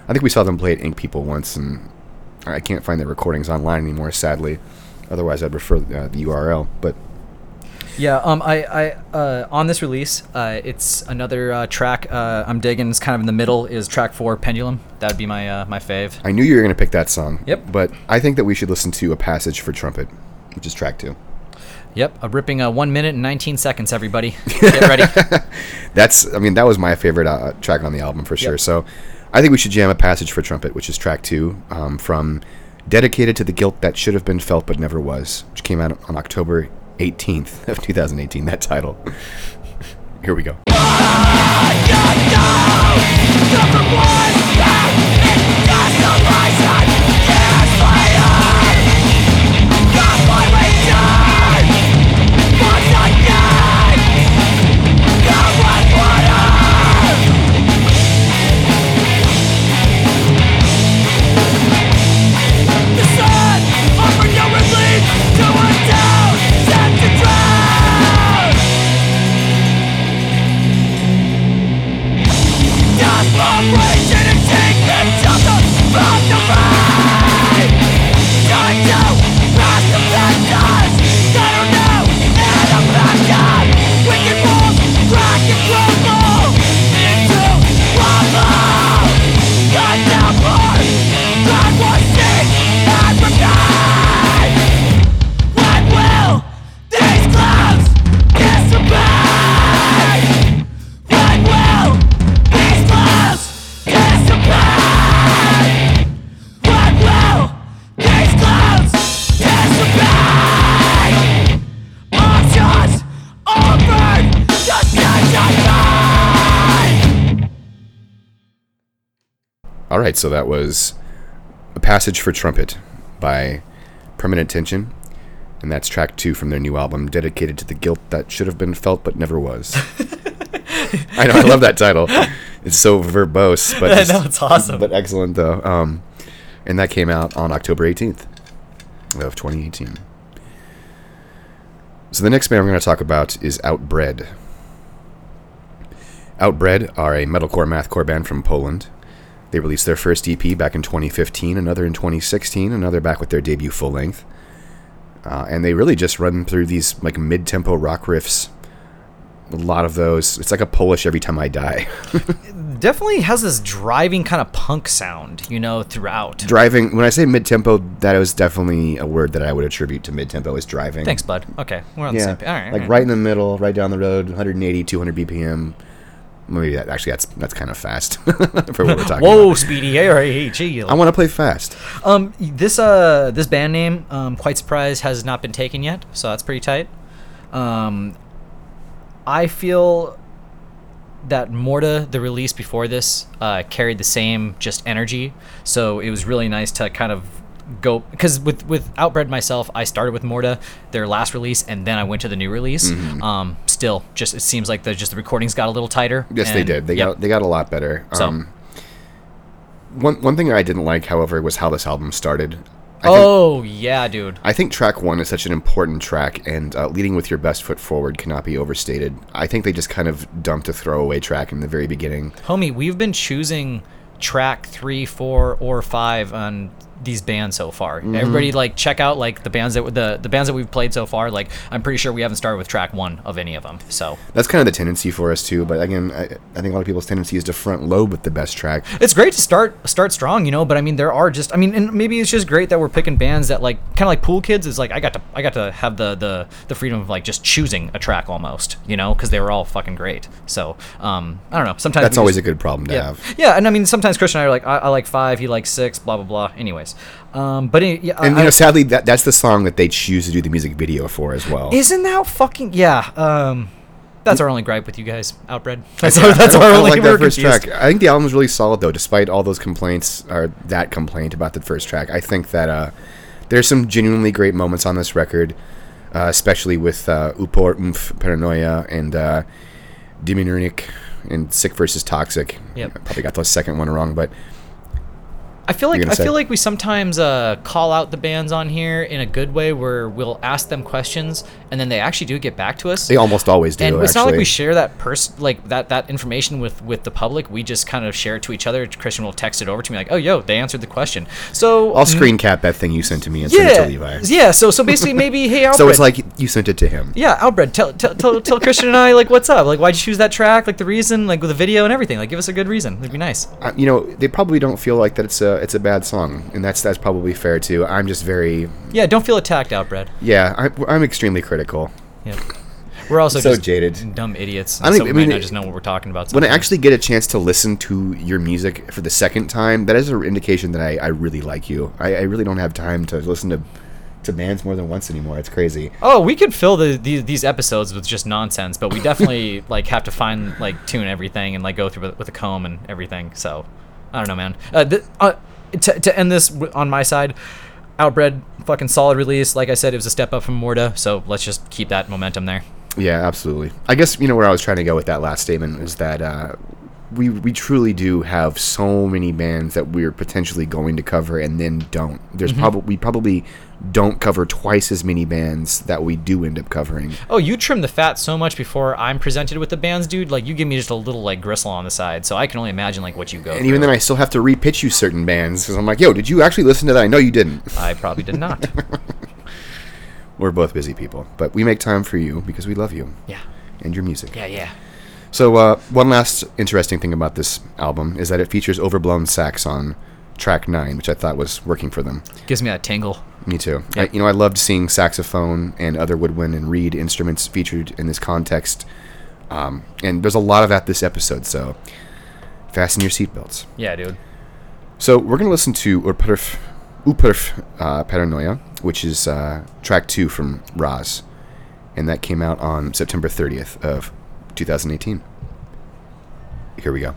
Speaker 1: I think we saw them play at Ink People once, and I can't find their recordings online anymore. Sadly, otherwise I'd refer uh, the URL. But
Speaker 2: Yeah. Um. I. I. Uh. On this release, uh, it's another uh, track. Uh. I'm digging. It's kind of in the middle. Is track four, Pendulum. That'd be my. Uh. My fave.
Speaker 1: I knew you were going to pick that song.
Speaker 2: Yep.
Speaker 1: But I think that we should listen to a passage for trumpet, which is track two.
Speaker 2: Yep. A ripping. Uh. One minute and 19 seconds. Everybody, get ready.
Speaker 1: That's, I mean, that was my favorite uh, track on the album for sure.
Speaker 2: Yep.
Speaker 1: So I think we should jam a passage for trumpet, which is track two um, from Dedicated to the Guilt That Should Have Been Felt But Never Was, which came out on October 18th of 2018, that title. Here we go. Right, so that was a passage for trumpet by Permanent Tension, and that's track two from their new album, dedicated to the guilt that should have been felt but never was. I know, I love that title. It's so verbose, but
Speaker 2: I know, it's awesome.
Speaker 1: but excellent though. Um, and that came out on October 18th of 2018. So the next band we're going to talk about is Outbred. Outbred are a metalcore mathcore band from Poland. They released their first EP back in 2015, another in 2016, another back with their debut full length. Uh, and they really just run through these like mid-tempo rock riffs. A lot of those. It's like a Polish every time I die.
Speaker 2: Definitely has this driving kind of punk sound, you know, throughout.
Speaker 1: driving when i say mid-tempo that is definitely a word that i would attribute to mid-tempo is driving
Speaker 2: Thanks, bud. Okay, we're on the
Speaker 1: yeah
Speaker 2: same page. All right,
Speaker 1: like
Speaker 2: all
Speaker 1: right in the middle right down the road 180 200 bpm maybe that actually that's that's kind of fast for what we're talking
Speaker 2: Whoa,
Speaker 1: about
Speaker 2: Speedy! Hey, hey, hey, gee.
Speaker 1: i want to play fast
Speaker 2: Um, this uh, this band name, um, quite surprised, has not been taken yet, so that's pretty tight. Um, I feel that Morta, the release before this, uh, carried the same just energy, so it was really nice to kind of go because with with Outbred myself, I started with Morta, their last release, and then I went to the new release.
Speaker 1: Mm-hmm.
Speaker 2: Um, still, just it seems like the just the recordings got a little tighter.
Speaker 1: yes they did they
Speaker 2: yep.
Speaker 1: got they got a lot better
Speaker 2: So-
Speaker 1: um one one thing i didn't like however was how this album started I think,
Speaker 2: Oh yeah, dude.
Speaker 1: I think track one is such an important track, and uh, leading with your best foot forward cannot be overstated. I think they just kind of dumped a throwaway track in the very beginning.
Speaker 2: Homie, we've been choosing track three, four, or five on these bands so far.
Speaker 1: Mm-hmm.
Speaker 2: Everybody like check out like the bands that the the bands that we've played so far. Like I'm pretty sure we haven't started with track one of any of them. So
Speaker 1: That's kind of the tendency for us too. But again, I, I think a lot of people's tendency is to front load with the best track.
Speaker 2: it's great to start start strong, you know. But I mean, there are just I mean, and maybe it's just great that we're picking bands that like kind of like Pool Kids is like I got to I got to have the the the freedom of like just choosing a track almost, you know, because they were all fucking great. So um, I don't know. Sometimes
Speaker 1: That's always
Speaker 2: just-
Speaker 1: a good problem to
Speaker 2: yeah.
Speaker 1: have.
Speaker 2: Yeah, and I mean sometimes Christian and I are like, I, I like five, he likes six, blah blah blah. Anyways, um, but any, yeah,
Speaker 1: And
Speaker 2: I,
Speaker 1: you know, sadly, that that's the song that they choose to do the music video for as well.
Speaker 2: isn't that fucking yeah? Um, that's our only gripe with you guys, Outbred. That's
Speaker 1: Yeah,
Speaker 2: our, that's
Speaker 1: I
Speaker 2: our
Speaker 1: I
Speaker 2: only.
Speaker 1: like that first
Speaker 2: confused.
Speaker 1: track. I think the album is really solid though, despite all those complaints or that complaint about the first track. I think that uh, there's some genuinely great moments on this record, uh, especially with uh, Upor Umf Paranoia and uh, Diminunik and Sick versus Toxic.
Speaker 2: Yep.
Speaker 1: I probably got the second one wrong, but
Speaker 2: I feel like I
Speaker 1: gonna
Speaker 2: feel like we sometimes uh, call out the bands on here in a good way, where we'll ask them questions and then they actually do get back to us.
Speaker 1: they almost always do.
Speaker 2: and it's
Speaker 1: actually.
Speaker 2: not like we share that pers- like that that information with with the public. We just kind of share it to each other. Christian will text it over to me like, "Oh, yo, they answered the question." So
Speaker 1: I'll screen cap that thing you sent to me and send it
Speaker 2: yeah,
Speaker 1: to Levi.
Speaker 2: yeah. So so basically, maybe hey, Outbred.
Speaker 1: So it's like you sent it to him.
Speaker 2: yeah, Outbred, tell, tell, tell, tell Christian and I like what's up. Like, why'd you choose that track? Like the reason, like with the video and everything. Like, give us a good reason. It'd be nice.
Speaker 1: Uh, you know, they probably don't feel like that it's a it's a bad song, and that's that's probably fair too. I'm just very
Speaker 2: Yeah, don't feel attacked, Outbred.
Speaker 1: yeah. I, I'm extremely critical.
Speaker 2: We're also
Speaker 1: So
Speaker 2: just
Speaker 1: jaded.
Speaker 2: dumb idiots.
Speaker 1: I
Speaker 2: I,
Speaker 1: don't
Speaker 2: so
Speaker 1: I mean,
Speaker 2: not just know what we're talking about.
Speaker 1: When I
Speaker 2: sometimes.
Speaker 1: actually get a chance to listen to your music for the second time, that is an indication that I, I really like you. I, I really don't have time to listen to to bands more than once anymore. It's crazy.
Speaker 2: Oh, we could fill the, the these episodes with just nonsense, but we definitely like have to find like tune everything and like go through with, with a comb and everything. So I don't know, man. Uh, th- uh, to to end this on my side, Outbred fucking solid release. Like I said, it was a step up from Morta, so let's just keep that momentum there.
Speaker 1: Yeah, absolutely. I guess you know where I was trying to go with that last statement is that uh, we we truly do have so many bands that we're potentially going to cover and then don't. There's mm-hmm. probably we probably don't cover twice as many bands that we do end up covering.
Speaker 2: Oh, you trim the fat so much before I'm presented with the bands, dude. Like you give me just a little like gristle on the side, so I can only imagine like what you go.
Speaker 1: And even then, I still have to repitch you certain bands because I'm like, yo, did you actually listen to that? I know you didn't.
Speaker 2: I probably did not.
Speaker 1: We're both busy people, but we make time for you because we love you
Speaker 2: yeah,
Speaker 1: and your music.
Speaker 2: yeah, yeah.
Speaker 1: So, uh, one last interesting thing about this album is that it features overblown sax on track nine, which I thought was working for them.
Speaker 2: Gives me that tingle.
Speaker 1: Me too.
Speaker 2: Yeah.
Speaker 1: I, you know, I loved seeing saxophone and other woodwind and reed instruments featured in this context. Um, and there's a lot of that this episode, so fasten your seatbelts.
Speaker 2: Yeah, dude.
Speaker 1: So we're going to listen to Uperf, Uperf uh, Paranoia, which is uh, track two from Raz. And that came out on September 30th of 2018. Here we go.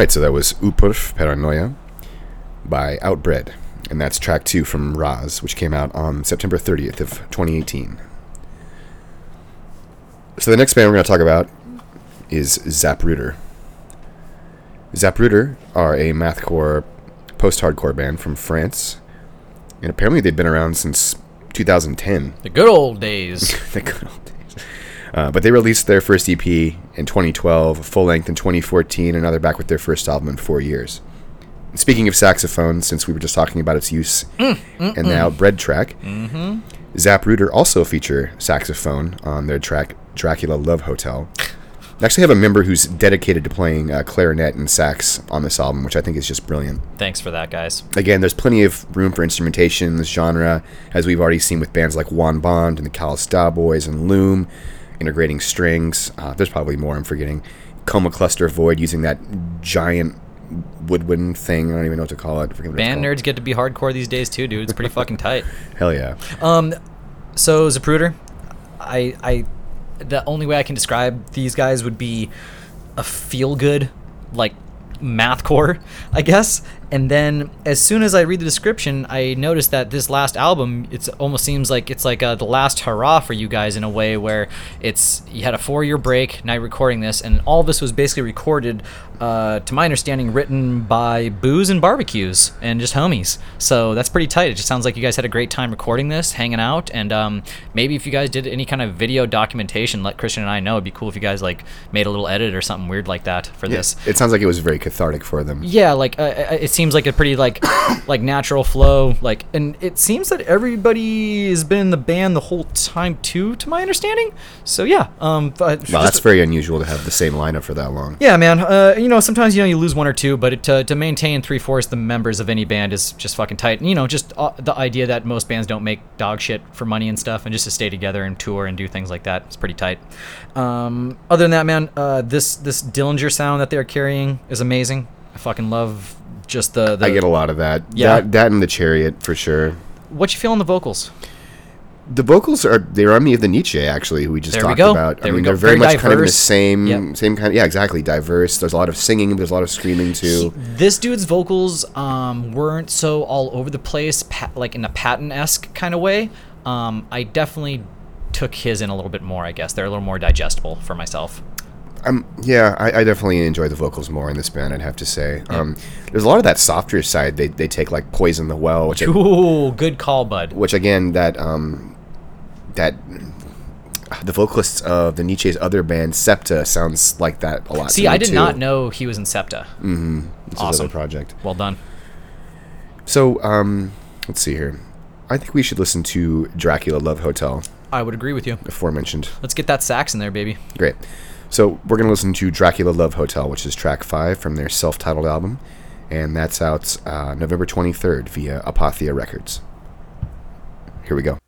Speaker 1: Right, so that was Upurf Paranoia by Outbred, and that's track two from Raz, which came out on September 30th of 2018. So the next band we're going to talk about is Zapruder. Zapruder are a mathcore post-hardcore band from France, and apparently they've been around since 2010.
Speaker 2: The good old days.
Speaker 1: the good old days. Uh, but they released their first EP in 2012, full length in 2014, and now they're back with their first album in four years. Speaking of saxophone, since we were just talking about its use in the Outbred track, Zapruder also feature saxophone on their track Dracula Love Hotel. They actually have a member who's dedicated to playing uh, clarinet and sax on this album, which I think is just brilliant.
Speaker 2: Thanks for that, guys.
Speaker 1: Again, there's plenty of room for instrumentation in this genre, as we've already seen with bands like Juan Bond and the Callista Boys and Loom, integrating strings. Uh, there's probably more I'm forgetting. Coma Cluster Void using that giant woodwind thing. I don't even know what to call it. I forget what it's
Speaker 2: Band nerds get to be hardcore these days too, dude. It's pretty fucking tight.
Speaker 1: Hell yeah.
Speaker 2: Um, so Zapruder, I, I, the only way I can describe these guys would be a feel good, like mathcore, I guess. And then as soon as I read the description, I noticed that this last album, it almost seems like it's like uh, the last hurrah for you guys in a way where it's you had a four year break, now you're recording this, and all this was basically recorded, uh, to my understanding, written by booze and barbecues and just homies. So that's pretty tight. It just sounds like you guys had a great time recording this, hanging out, and um, maybe if you guys did any kind of video documentation, let Christian and I know. It'd be cool if you guys like made a little edit or something weird like that for this.
Speaker 1: It sounds like it was very cathartic for them.
Speaker 2: Yeah, like uh, uh, it seems like a pretty like like natural flow. Like, and it seems that everybody has been in the band the whole time too, to my understanding. So yeah, um, but
Speaker 1: Wow, that's very unusual to have the same lineup for that long.
Speaker 2: yeah, man. Uh, you know, sometimes you know you lose one or two, but it, to to maintain three fourths the members of any band is just fucking tight. And, you know, just uh, the idea that most bands don't make dog shit for money and stuff, and just to stay together and tour and do things like that, it's pretty tight. Um, other than that, man, uh, this this Dillinger sound that they're carrying is amazing. Fucking love just the. the
Speaker 1: I get a lot of that.
Speaker 2: Yeah.
Speaker 1: That, that and the Chariot for sure.
Speaker 2: What you feel on the vocals?
Speaker 1: The vocals are they remind me of the Nietzsche actually, who we just
Speaker 2: There
Speaker 1: talked
Speaker 2: go.
Speaker 1: about.
Speaker 2: There
Speaker 1: I
Speaker 2: we
Speaker 1: mean, they're very,
Speaker 2: Very
Speaker 1: much kind of in the same
Speaker 2: Yep.
Speaker 1: same kind. Yeah, exactly. Diverse. There's a lot of singing. There's a lot of screaming too.
Speaker 2: This dude's vocals um, weren't so all over the place, pa- like in a Patton esque kind of way. Um, I definitely took his in a little bit more. I guess they're a little more digestible for myself.
Speaker 1: Um, yeah, I, I definitely enjoy the vocals more in this band. I'd have to say. Um, there's a lot of that softer side. They, they take like Poison the Well, which I-
Speaker 2: Ooh, good call, bud.
Speaker 1: which again that um that the vocalists of the Nietzsche's other band Septa sounds like that a lot.
Speaker 2: See, I did
Speaker 1: too.
Speaker 2: not know he was in Septa.
Speaker 1: It's his
Speaker 2: Awesome.
Speaker 1: project.
Speaker 2: Well done.
Speaker 1: So um, let's see here. I think we should listen to Dracula Love Hotel,
Speaker 2: I would agree with you.
Speaker 1: aforementioned.
Speaker 2: Let's get that sax in there, baby.
Speaker 1: Great. So we're gonna listen to Dracula Love Hotel, which is track five from their self-titled album, and that's out uh, November 23rd via Apathia Records. Here we go.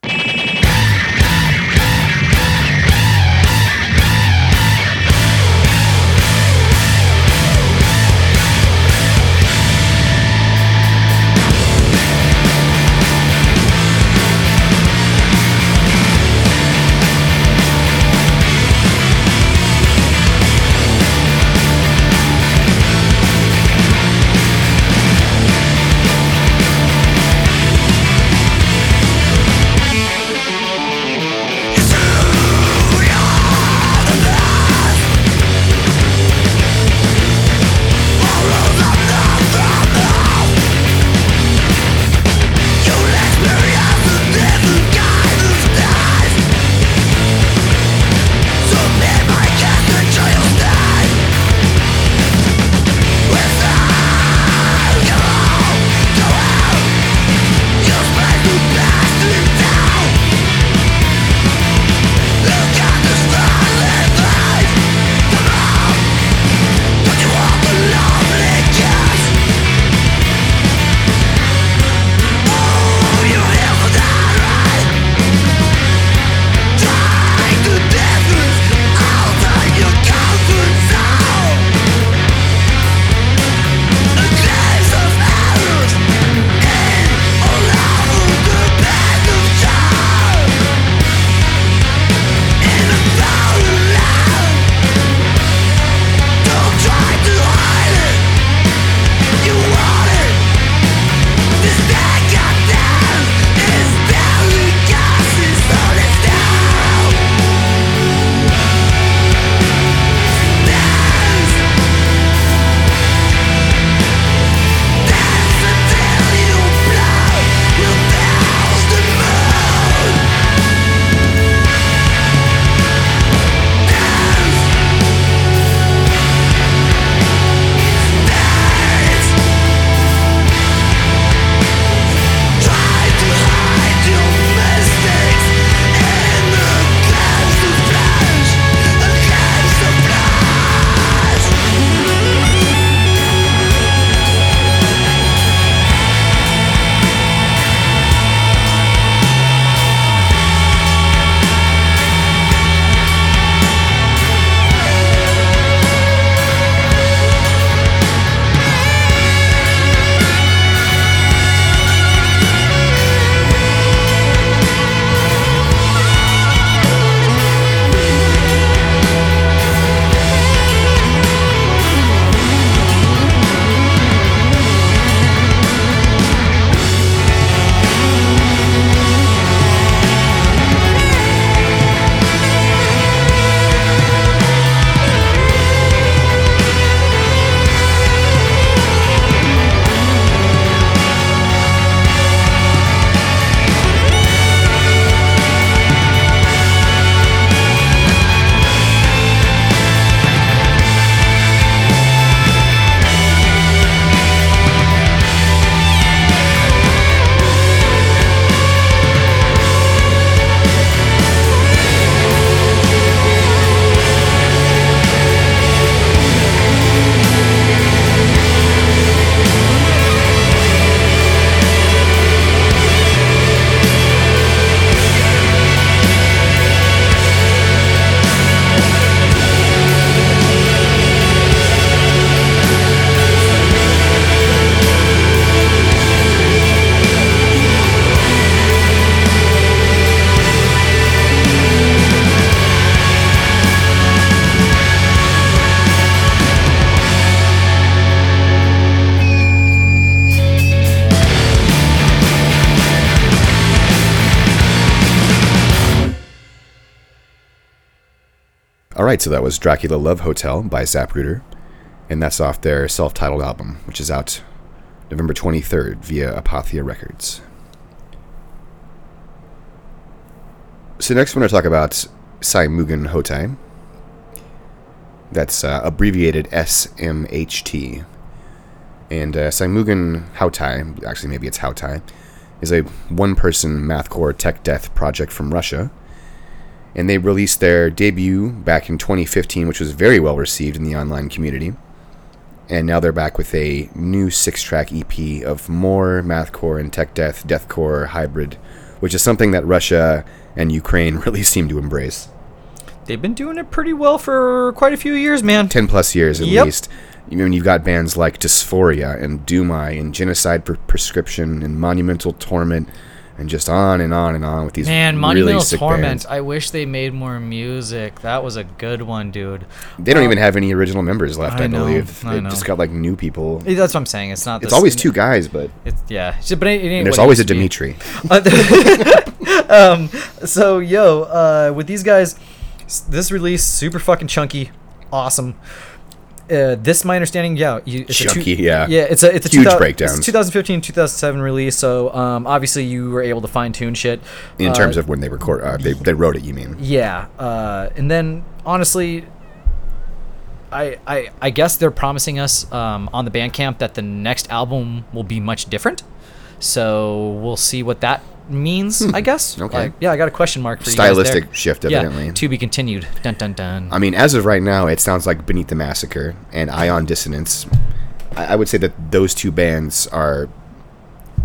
Speaker 1: Right, so that was Dracula Love Hotel by Zapruder, and that's off their self-titled album, which is out November 23rd via Apathia Records. So next, we're going to talk about Saimugan Hotai. That's uh, abbreviated SMHT. And uh, Saimugan Hautai, actually maybe it's Hautai, is a one-person mathcore tech death project from Russia. And they released their debut back in 2015, which was very well received in the online community. And now they're back with a new six-track EP of more mathcore and tech death, deathcore hybrid, which is something that Russia and Ukraine really seem to embrace.
Speaker 2: They've been doing it pretty well for quite a few years, man.
Speaker 1: 10 plus years at
Speaker 2: Yep.
Speaker 1: least. I mean, you've got bands like Dysphoria and Dumai and Genocide Prescription and Monumental Torment and just on and on and on with these
Speaker 2: Man,
Speaker 1: really
Speaker 2: Monumental
Speaker 1: sick
Speaker 2: Torment.
Speaker 1: bands.
Speaker 2: I wish they made more music. That was a good one, dude.
Speaker 1: They don't even have any original members left, I,
Speaker 2: I know,
Speaker 1: believe.
Speaker 2: I
Speaker 1: They
Speaker 2: know.
Speaker 1: just got like new people.
Speaker 2: That's what I'm saying. It's not.
Speaker 1: It's always two guys, but
Speaker 2: It's yeah. It's- But it, it
Speaker 1: and there's always a. Dimitri.
Speaker 2: um, so yo, uh, with these guys, this release super fucking chunky, awesome. Uh, this, my understanding, yeah, you, it's a
Speaker 1: Chunky,
Speaker 2: two,
Speaker 1: yeah.
Speaker 2: yeah, it's a it's a
Speaker 1: Huge
Speaker 2: 2000
Speaker 1: breakdowns.
Speaker 2: It's 2015, 2007 release, so um, obviously you were able to fine tune shit
Speaker 1: In
Speaker 2: Uh,
Speaker 1: terms of when they record, uh, they, they wrote it, you mean?
Speaker 2: yeah, uh, and then honestly, I, I I guess they're promising us um, on the Bandcamp that the next album will be much different. So we'll see what that means. I guess.
Speaker 1: Hmm. okay.
Speaker 2: Like, yeah, I got a question mark for you
Speaker 1: Stylistic shift,
Speaker 2: Yeah, to be continued. Dun dun dun.
Speaker 1: I mean, as of right now, it sounds like Beneath the Massacre and Ion Dissonance. I, I would say that those two bands are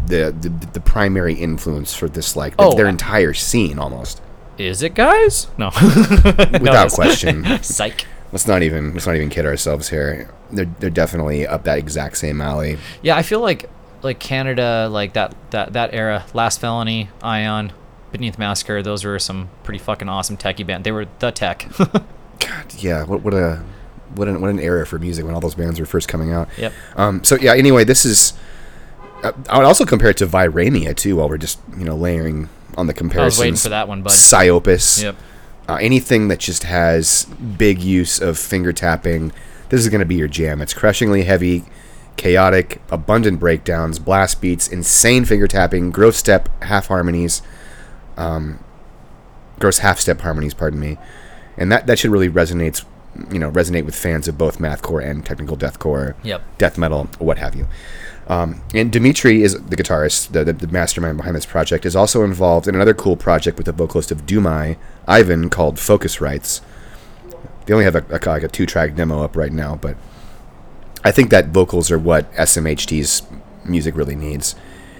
Speaker 1: the the, the primary influence for this, like
Speaker 2: Oh,
Speaker 1: their
Speaker 2: uh,
Speaker 1: entire scene, almost.
Speaker 2: Is it, guys? No.
Speaker 1: Without question.
Speaker 2: Psych.
Speaker 1: Let's not even let's not even kid ourselves here. They're they're definitely up that exact same alley.
Speaker 2: Yeah, I feel like like Canada, like that that that era, Last Felony, Ion, Beneath Massacre. Those were some pretty fucking awesome techie band. They were the tech.
Speaker 1: God, yeah, what what a what an what an era for music when all those bands were first coming out.
Speaker 2: Yep.
Speaker 1: Um. So yeah. Anyway, this is. Uh, I would also compare it to Virania too, while we're just you know layering on the comparisons.
Speaker 2: I was waiting for that one, bud.
Speaker 1: Psyopus.
Speaker 2: Yep.
Speaker 1: Uh, anything that just has big use of finger tapping, this is going to be your jam. It's crushingly heavy, chaotic, abundant breakdowns, blast beats, insane finger tapping, gross step half harmonies, um, gross half step harmonies. Pardon me, and that that should really resonate, you know, resonate with fans of both mathcore and technical deathcore,
Speaker 2: Yep.
Speaker 1: death metal, what have you. Um, and Dimitri is the guitarist, the, the, the mastermind behind this project, is also involved in another cool project with the vocalist of Dumai, Ivan, called Focus Rights. They only have a, a, like a two track demo up right now, but I think that vocals are what SMHT's music really needs.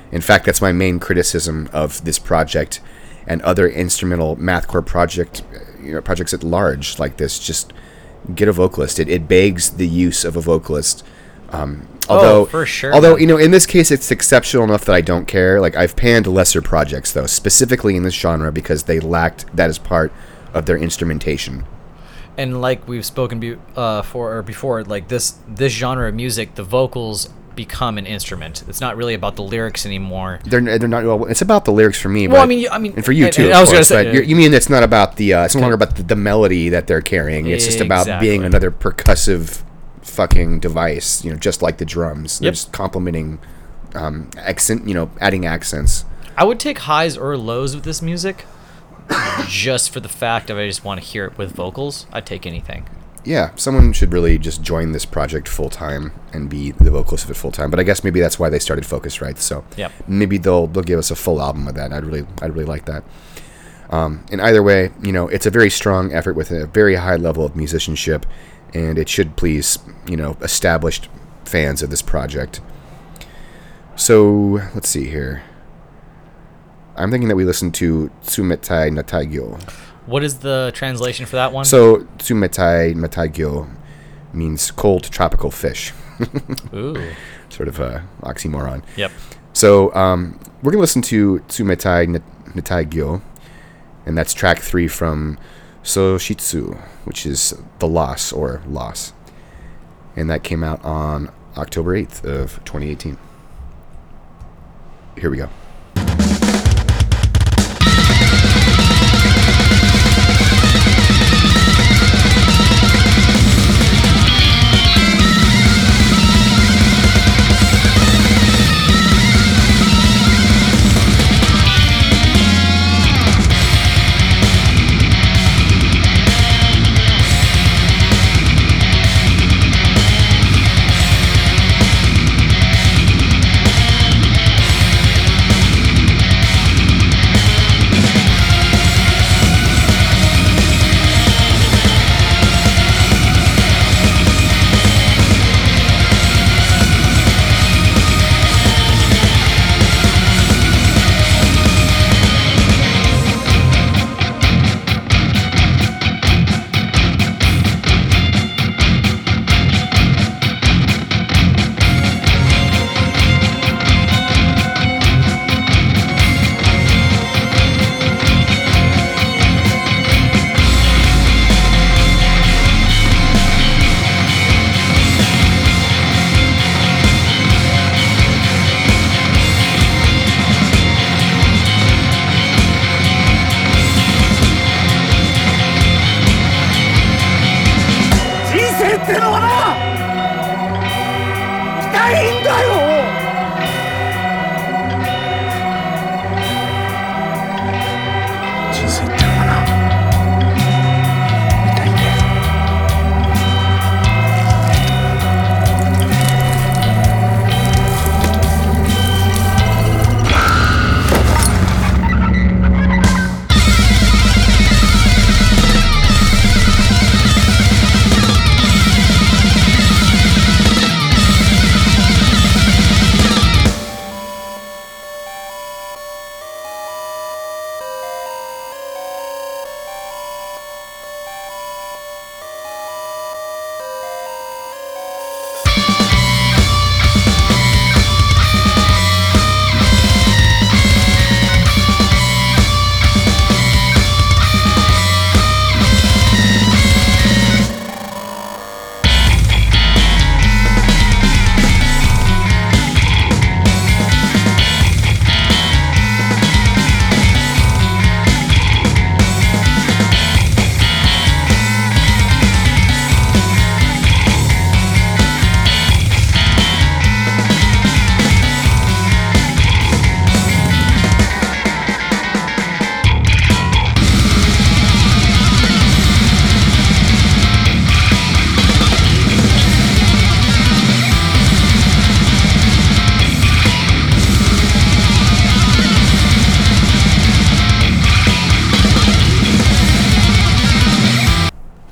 Speaker 1: In fact, that's my main criticism of this project and other instrumental mathcore project, you know, projects at large like this. Just get a vocalist. It, it begs the use of a vocalist. Um, although,
Speaker 2: Oh, for sure,
Speaker 1: Although you know, in this case, it's exceptional enough that I don't care. Like I've panned lesser projects though, specifically in this genre because they lacked that as part of their instrumentation.
Speaker 2: And like we've spoken be, uh, for or before, like this this genre of music, the vocals become an instrument. It's not really about the lyrics anymore.
Speaker 1: They're they're not. Well, it's about the lyrics for me.
Speaker 2: Well,
Speaker 1: but,
Speaker 2: I mean, I mean,
Speaker 1: and for you
Speaker 2: and-
Speaker 1: too.
Speaker 2: and I was gonna
Speaker 1: course,
Speaker 2: say-
Speaker 1: but you're, mean it's not about the. Uh, it's no longer about the, the melody that they're carrying. It's just about being another percussive, fucking device. You know, just like the drums. They're
Speaker 2: Yep.
Speaker 1: just complementing, um, accent. You know, adding accents.
Speaker 2: I would take highs or lows with this music, just for the fact of I just want to hear it with vocals. I'd take anything.
Speaker 1: Yeah, someone should really just join this project full time and be the vocalist of it full time. But I guess maybe that's why they started Focus, right? So
Speaker 2: Yep.
Speaker 1: maybe they'll they'll give us a full album of that. I'd really I'd really like that. Um, and either way, you know, it's a very strong effort with a very high level of musicianship, and it should please you know established fans of this project. So let's see here. I'm thinking that we listen to Tsumetai Nataigyo.
Speaker 2: What is the translation for that one?
Speaker 1: So Tsumetai Nataigyo means cold tropical fish.
Speaker 2: Ooh.
Speaker 1: Sort of a oxymoron.
Speaker 2: Yep.
Speaker 1: So um, we're gonna listen to Tsumetai Nat- Nataigyo, and that's track three from Soshitsu, which is the loss or loss, and that came out on October eighth of 2018. Here we go.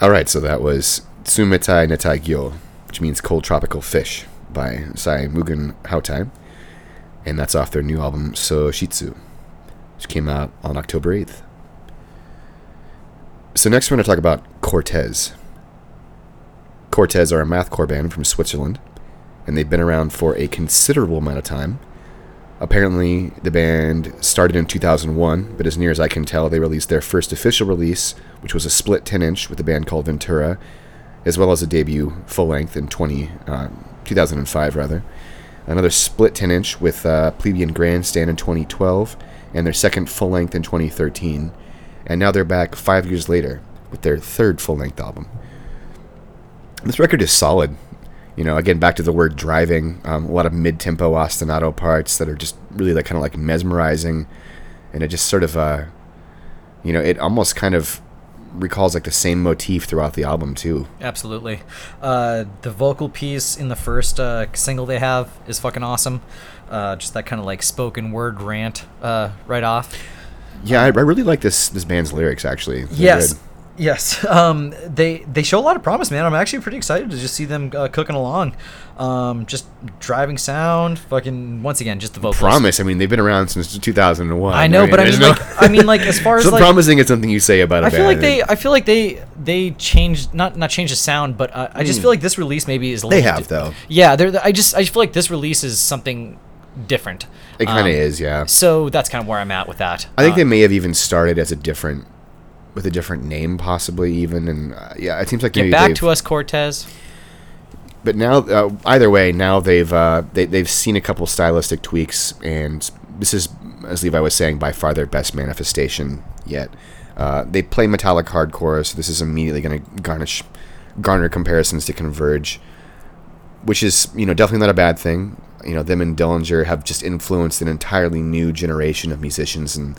Speaker 1: All right, so that was Tsumetai Netai Gyo, which means cold tropical fish by Sai Mugen Hautai. And that's off their new album Soshitsu, which came out on October 8th. So next we're going to talk about Cortez. Cortez are a mathcore band from Switzerland, and they've been around for a considerable amount of time. Apparently, the band started in 2001, but as near as I can tell, they released their first official release, which was a split 10 inch with a band called Ventura, as well as a debut full length in 20, uh, 2005, rather. Another split 10 inch with uh, Plebeian Grandstand in 2012, and their second full length in 2013. And now they're back five years later with their third full length album. This record is solid. You know, again, back to the word driving. Um, a lot of mid-tempo ostinato parts that are just really like kind of like mesmerizing, and it just sort of, uh, you know, it almost kind of recalls like the same motif throughout the album too.
Speaker 2: Absolutely. Uh, the vocal piece in the first uh, single they have is fucking awesome. Uh, just that kind of like spoken word rant uh, right off.
Speaker 1: Yeah, I, I really like this this band's lyrics actually. They're
Speaker 2: yes.
Speaker 1: good.
Speaker 2: Yes. Um, they they show a lot of promise, man. I'm actually pretty excited to just see them uh, cooking along. Um, just driving sound, fucking once again, just the vocals.
Speaker 1: Promise. I mean, they've been around since 2001.
Speaker 2: I know, but I mean,
Speaker 1: no-
Speaker 2: like, I mean, like as far as
Speaker 1: so
Speaker 2: like,
Speaker 1: promising is something you say about a
Speaker 2: I feel like they, I feel like they, they changed, not not changed the sound, but uh, I just feel like this release maybe is. a.
Speaker 1: They have, though.
Speaker 2: Yeah, they're. I just, I feel like this release is something different.
Speaker 1: It kind of
Speaker 2: Um,
Speaker 1: is, yeah.
Speaker 2: So that's kind of where I'm at with that.
Speaker 1: I think
Speaker 2: Uh,
Speaker 1: they may have even started as a different, with a different name, possibly even, and uh, yeah, it seems like
Speaker 2: get back to us, Cortez.
Speaker 1: But now, uh, either way, now they've uh, they, they've seen a couple stylistic tweaks, and this is, as Levi was saying, by far their best manifestation yet. Uh, they play metallic hardcore, so this is immediately going to garnish garner comparisons to Converge, which is you know definitely not a bad thing. You know, them and Dillinger have just influenced an entirely new generation of musicians, and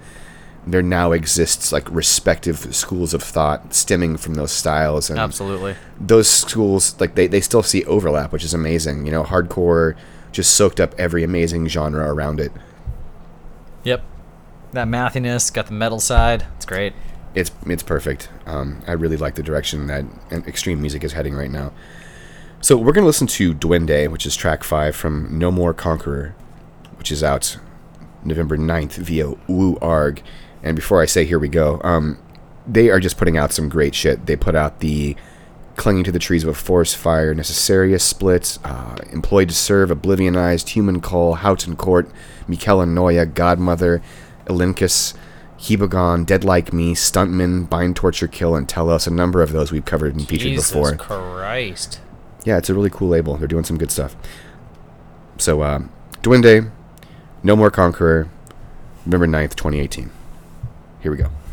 Speaker 1: there now exists like respective schools of thought stemming from those styles. And
Speaker 2: Absolutely.
Speaker 1: those schools like they, they still see overlap which is amazing you know hardcore just soaked up every amazing genre around it
Speaker 2: Yep. That mathiness got the metal side. It's great.
Speaker 1: it's it's perfect um, i really like the direction that extreme music is heading right now so we're going to listen to duende which is track 5 from no more conqueror which is out november 9th via woo arg and before i say here we go um, they are just putting out some great shit they put out the clinging to the trees of a forest fire, Necessarius split, uh, employed to serve, oblivionized, human call, Houghton Court, Michaela Noya, Godmother, Elincus, Hebagon, Dead Like Me, Stuntman, Bind, Torture, Kill, and Tell Us. A number of those we've covered and featured
Speaker 2: Jesus
Speaker 1: before.
Speaker 2: Christ.
Speaker 1: Yeah, it's a really cool label. They're doing some good stuff. So, uh, Duende, No More Conqueror, November 9th, 2018. Here we go.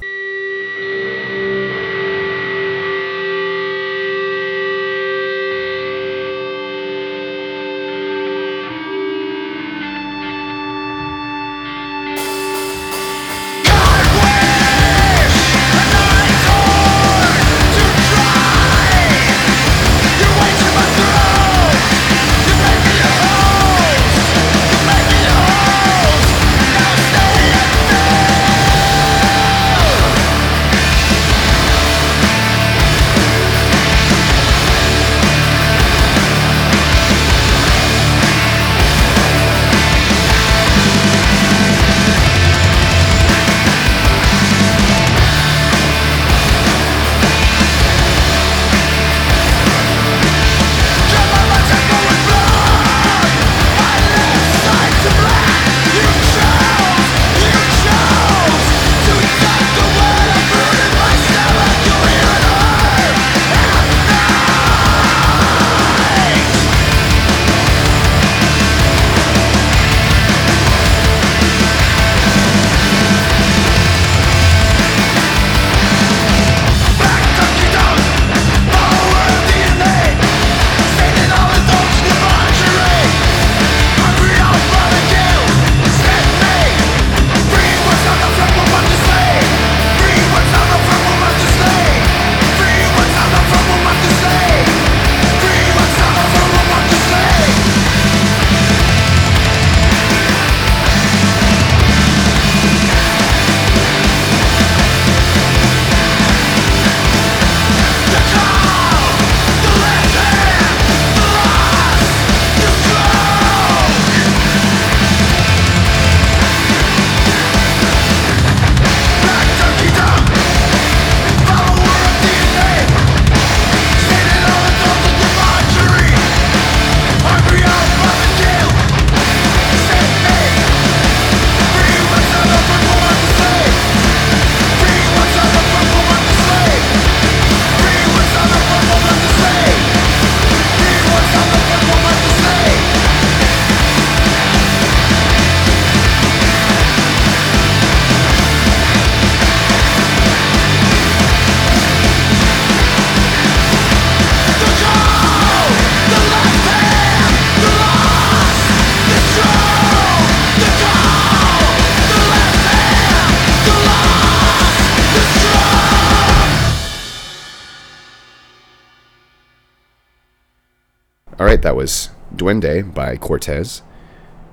Speaker 1: That was Duende by Cortez.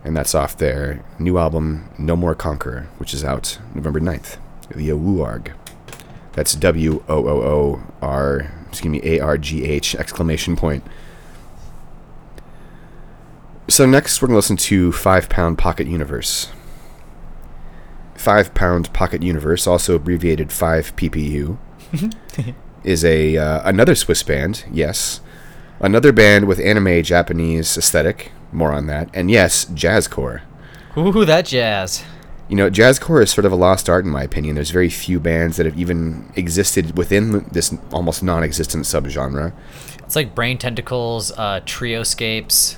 Speaker 1: And that's off their new album, No More Conqueror, which is out November 9th. The Wooarg. That's W O O O R, excuse me, A R G H, exclamation point. So next, we're going to listen to Five Pound Pocket Universe. Five Pound Pocket Universe, also abbreviated 5 PPU, is a uh, another Swiss band, yes. Another band with anime Japanese aesthetic, more on that. And yes, jazzcore.
Speaker 2: Ooh, that jazz.
Speaker 1: You know, jazzcore is sort of a lost art in my opinion. There's very few bands that have even existed within this almost non-existent subgenre.
Speaker 2: It's like Brain Tentacles, uh, Trioscapes.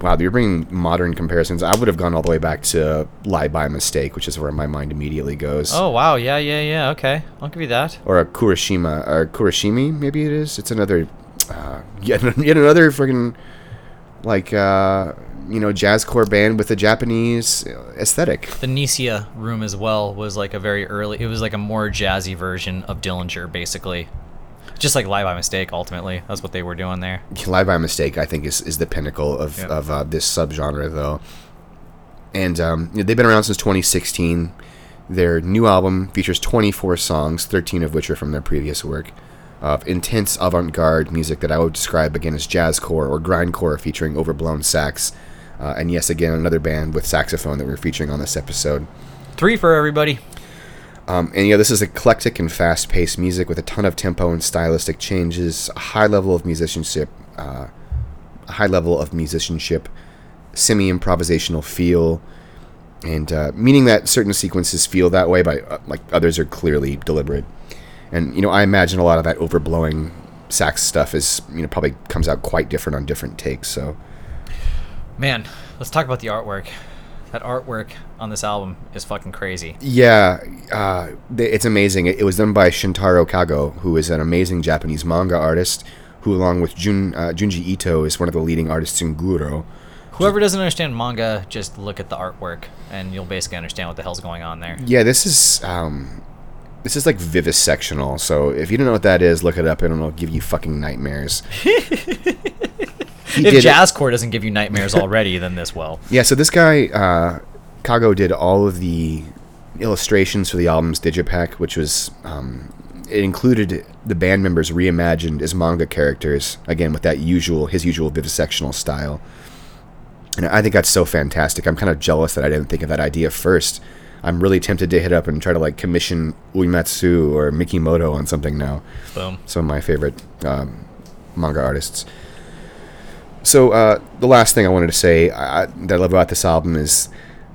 Speaker 1: Wow, you're bringing modern comparisons. I would have gone all the way back to Lie by Mistake, which is where my mind immediately goes.
Speaker 2: Oh wow, yeah, yeah, yeah. Okay, I'll give you that.
Speaker 1: Or a Kurashima, or Kurashimi, maybe it is. It's another, uh, yet, yet another friggin' like uh, you know jazzcore band with a Japanese aesthetic.
Speaker 2: The Nisia Room as well was like a very early. It was like a more jazzy version of Dillinger, basically. Just like Lie by Mistake, ultimately. That's what they were doing there.
Speaker 1: Lie by Mistake, I think, is, is the pinnacle of,
Speaker 2: Yeah.
Speaker 1: of uh, this subgenre, though. And um, they've been around since 2016. Their new album features 24 songs, 13 of which are from their previous work, of intense avant garde music that I would describe again as jazzcore or grindcore featuring overblown sax. Uh, and yes, again, another band with saxophone that we're featuring on this episode.
Speaker 2: Three for everybody.
Speaker 1: Um, and yeah, this is eclectic and fast-paced music with a ton of tempo and stylistic changes, a high level of musicianship, uh, a high level of musicianship, semi-improvisational feel, and uh, meaning that certain sequences feel that way, but uh, like others are clearly deliberate. And you know, I imagine a lot of that overblowing sax stuff is you know probably comes out quite different on different takes. So
Speaker 2: Man, let's talk about the artwork. That artwork on this album is fucking crazy.
Speaker 1: Yeah, uh, it's amazing. It, was done by Shintaro Kago, who is an amazing Japanese manga artist, who, along with Jun, uh, Junji Ito, is one of the leading artists in Guro.
Speaker 2: Whoever doesn't understand manga, just look at the artwork, and you'll basically understand what the hell's going on there.
Speaker 1: Yeah, this is um, this is like vivisectional. So if you don't know what that is, look it up. And it'll give you fucking nightmares.
Speaker 2: If
Speaker 1: did-
Speaker 2: jazzcore doesn't give you nightmares already, then this will.
Speaker 1: Yeah, so this guy, uh, Kago, did all of the illustrations for the album's Digipak, which was. Um, it included the band members reimagined as manga characters, again, with that usual, his usual vivisectional style. And I think that's so fantastic. I'm kind of jealous that I didn't think of that idea first. I'm really tempted to hit up and try to like commission Uematsu or Mikimoto on something now
Speaker 2: Boom.
Speaker 1: some of my favorite um, manga artists. So uh, the last thing I wanted to say I, that I love about this album is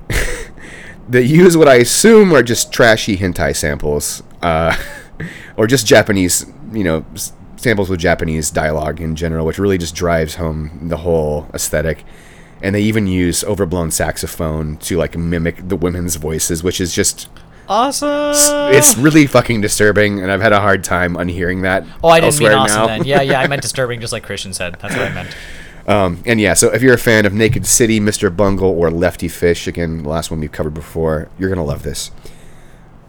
Speaker 1: they use what I assume are just trashy hentai samples, uh, or just Japanese, you know, samples with Japanese dialogue in general, which really just drives home the whole aesthetic. And they even use overblown saxophone to like mimic the women's voices, which is just
Speaker 2: Awesome.
Speaker 1: it's really fucking disturbing, and I've had a hard time unhearing that.
Speaker 2: Oh, I didn't mean awesome
Speaker 1: now.
Speaker 2: then. Yeah, yeah, I meant disturbing, just like Christian said. That's what I meant.
Speaker 1: Um, and yeah, so if you're a fan of Naked City, Mr. Bungle, or Lefty Fish, again, the last one we've covered before, you're gonna love this.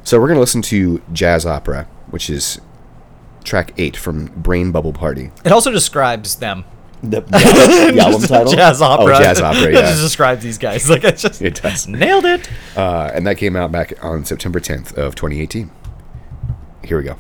Speaker 1: So we're gonna listen to Jazz Opera, which is track eight from Brain Bubble Party.
Speaker 2: It also describes them.
Speaker 1: The, the album title?
Speaker 2: Jazz opera.
Speaker 1: Oh, Jazz Opera,
Speaker 2: it just describes these guys. Like I just
Speaker 1: It does.
Speaker 2: nailed it.
Speaker 1: Uh, and that came out back on September 10th of 2018. Here we go.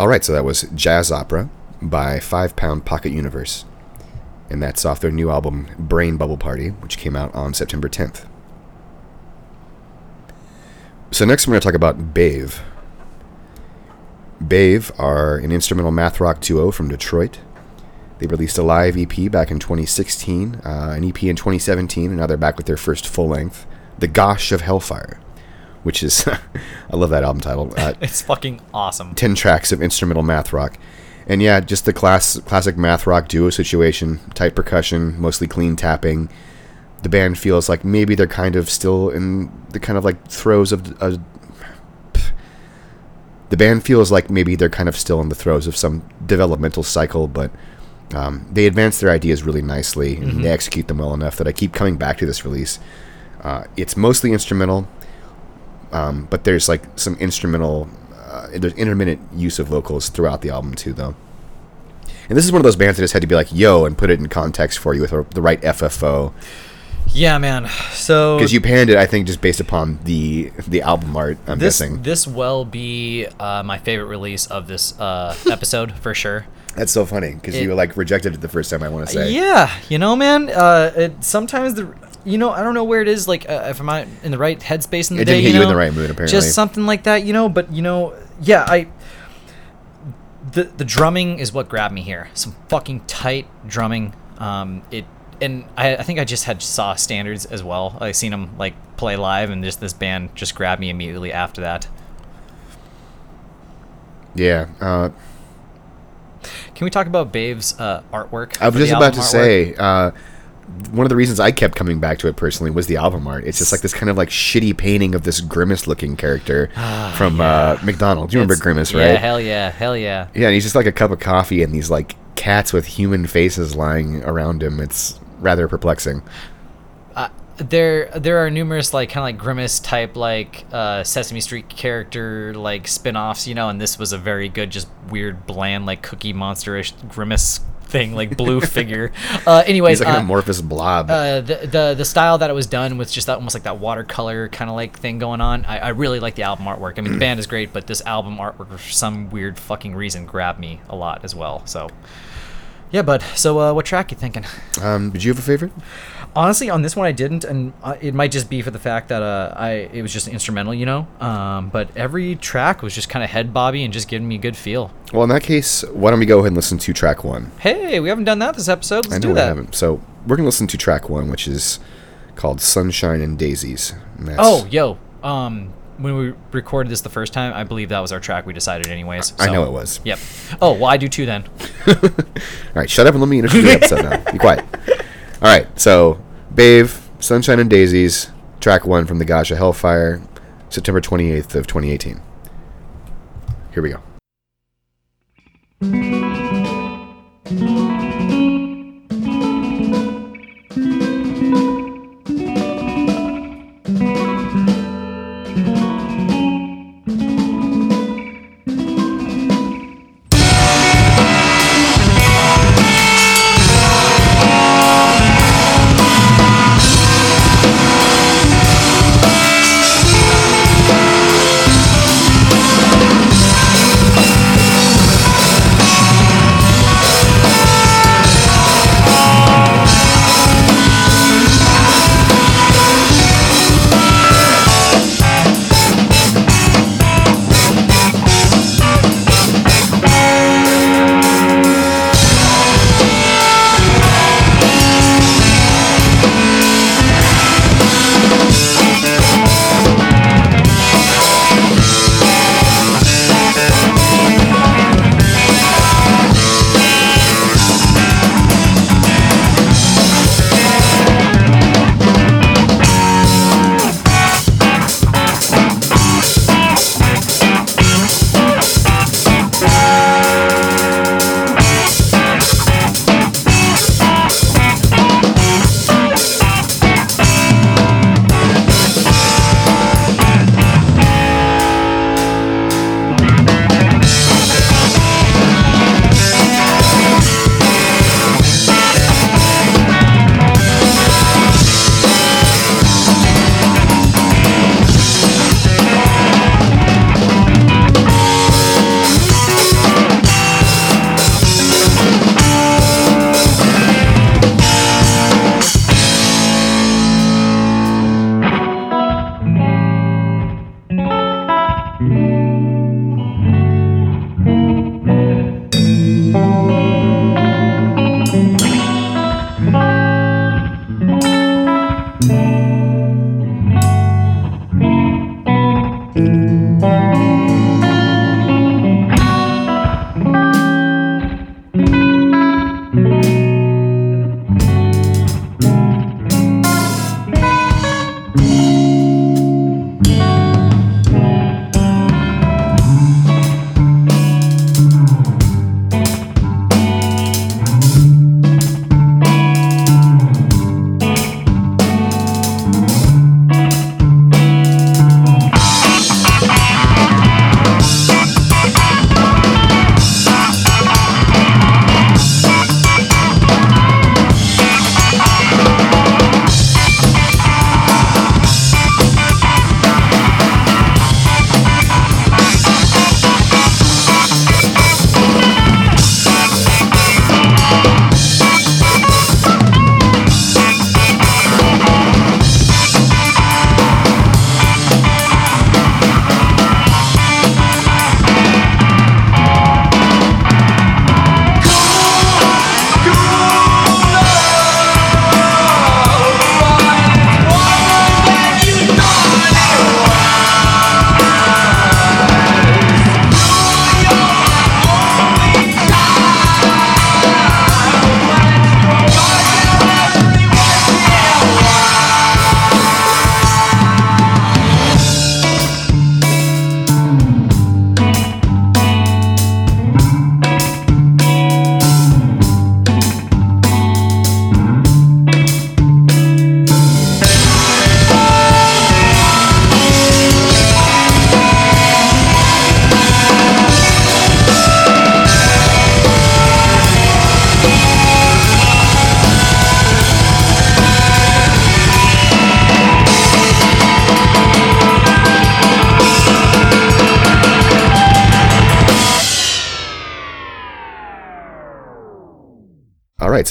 Speaker 1: All right, so that was Jazz Opera by Five Pound Pocket Universe. And that's off their new album, Brain Bubble Party, which came out on September 10th. So, next we're going to talk about Bave. Bave are an instrumental math rock duo from Detroit. They released a live EP back in 2016, uh, an EP in 2017, and now they're back with their first full length, The Gosh of Hellfire, which is, I love that album title. Uh,
Speaker 2: It's fucking awesome.
Speaker 1: 10 tracks of instrumental math rock. And yeah, just the class, classic math rock duo situation, tight percussion, mostly clean tapping. The band feels like maybe they're kind of still in the kind of like throes of a. The band feels like maybe they're kind of still in the throes of some developmental cycle, but um, they advance their ideas really nicely and they execute them well enough that I keep coming back to this release. Uh, it's mostly instrumental, um, but there's like some instrumental, uh, there's intermittent use of vocals throughout the album too, though. And this is one of those bands that just had to be like, yo, and put it in context for you with a, the right FFO.
Speaker 2: Yeah, man. So
Speaker 1: Because you panned it, I think, just based upon the the album art. I'm
Speaker 2: this
Speaker 1: guessing
Speaker 2: this will be uh, my favorite release of this uh, episode for sure.
Speaker 1: that's so funny because you like rejected it the first time. I want to say,
Speaker 2: Yeah, you know, man. Uh, it, sometimes the, you know, I don't know where it is. Like, uh, if I'm not in the right headspace in the
Speaker 1: It
Speaker 2: day,
Speaker 1: didn't hit
Speaker 2: you,
Speaker 1: you in the right mood, apparently.
Speaker 2: Just something like that, you know. But you know, yeah, I. The the drumming is what grabbed me here. Some fucking tight drumming. Um, it and I, I think I just had saw standards as well. I seen them like play live, and just this band just grabbed me immediately after that.
Speaker 1: yeah. Uh,
Speaker 2: Can we talk about Bave's uh, artwork?
Speaker 1: I was just about to
Speaker 2: artwork?
Speaker 1: say. Uh, one of the reasons I kept coming back to it personally was the album art. It's just like this kind of like shitty painting of this grimace-looking character from uh, McDonald's. You remember
Speaker 2: Ah, It's-
Speaker 1: Grimace, right?
Speaker 2: Yeah, hell yeah, hell yeah.
Speaker 1: Yeah, and he's just like a cup of coffee and these like cats with human faces lying around him. It's rather perplexing.
Speaker 2: there there are numerous like kind of like grimace type like uh, Sesame Street character like spin-offs, you know, and this was a very good just weird bland like cookie monsterish grimace thing like blue figure. Uh, anyways,
Speaker 1: He's like
Speaker 2: uh,
Speaker 1: an amorphous blob.
Speaker 2: uh, the, the the style that it was done with just that almost like that watercolor kind of like thing going on. I, I really like the album artwork. I mean, the band is great, but this album artwork for some weird fucking reason grabbed me a lot as well. So, yeah, bud. So, uh, what track you thinking?
Speaker 1: um, did you have a favorite?
Speaker 2: Honestly, on this one I didn't, and uh, it might just be for the fact that uh, I it was just instrumental, you know. Um, but every track was just kind of head bobby and just giving me a good feel.
Speaker 1: Well, in that case, why don't we go ahead and listen to track one?
Speaker 2: Hey, we haven't done that this episode. Let's
Speaker 1: I know
Speaker 2: do
Speaker 1: we
Speaker 2: that.
Speaker 1: haven't. So we're gonna listen to track one, which is called "Sunshine and Daisies." And
Speaker 2: Oh, yo. Um, when we recorded this the first time, I believe that was our track we decided, anyways.
Speaker 1: I know it was.
Speaker 2: Yep. Oh, well, I do too then.
Speaker 1: All right, shut up and let me introduce the episode now. Be quiet. All right, so Bave, Sunshine and Daisies, track one from the Gosh of Hellfire, September 28th of 2018. Here we go.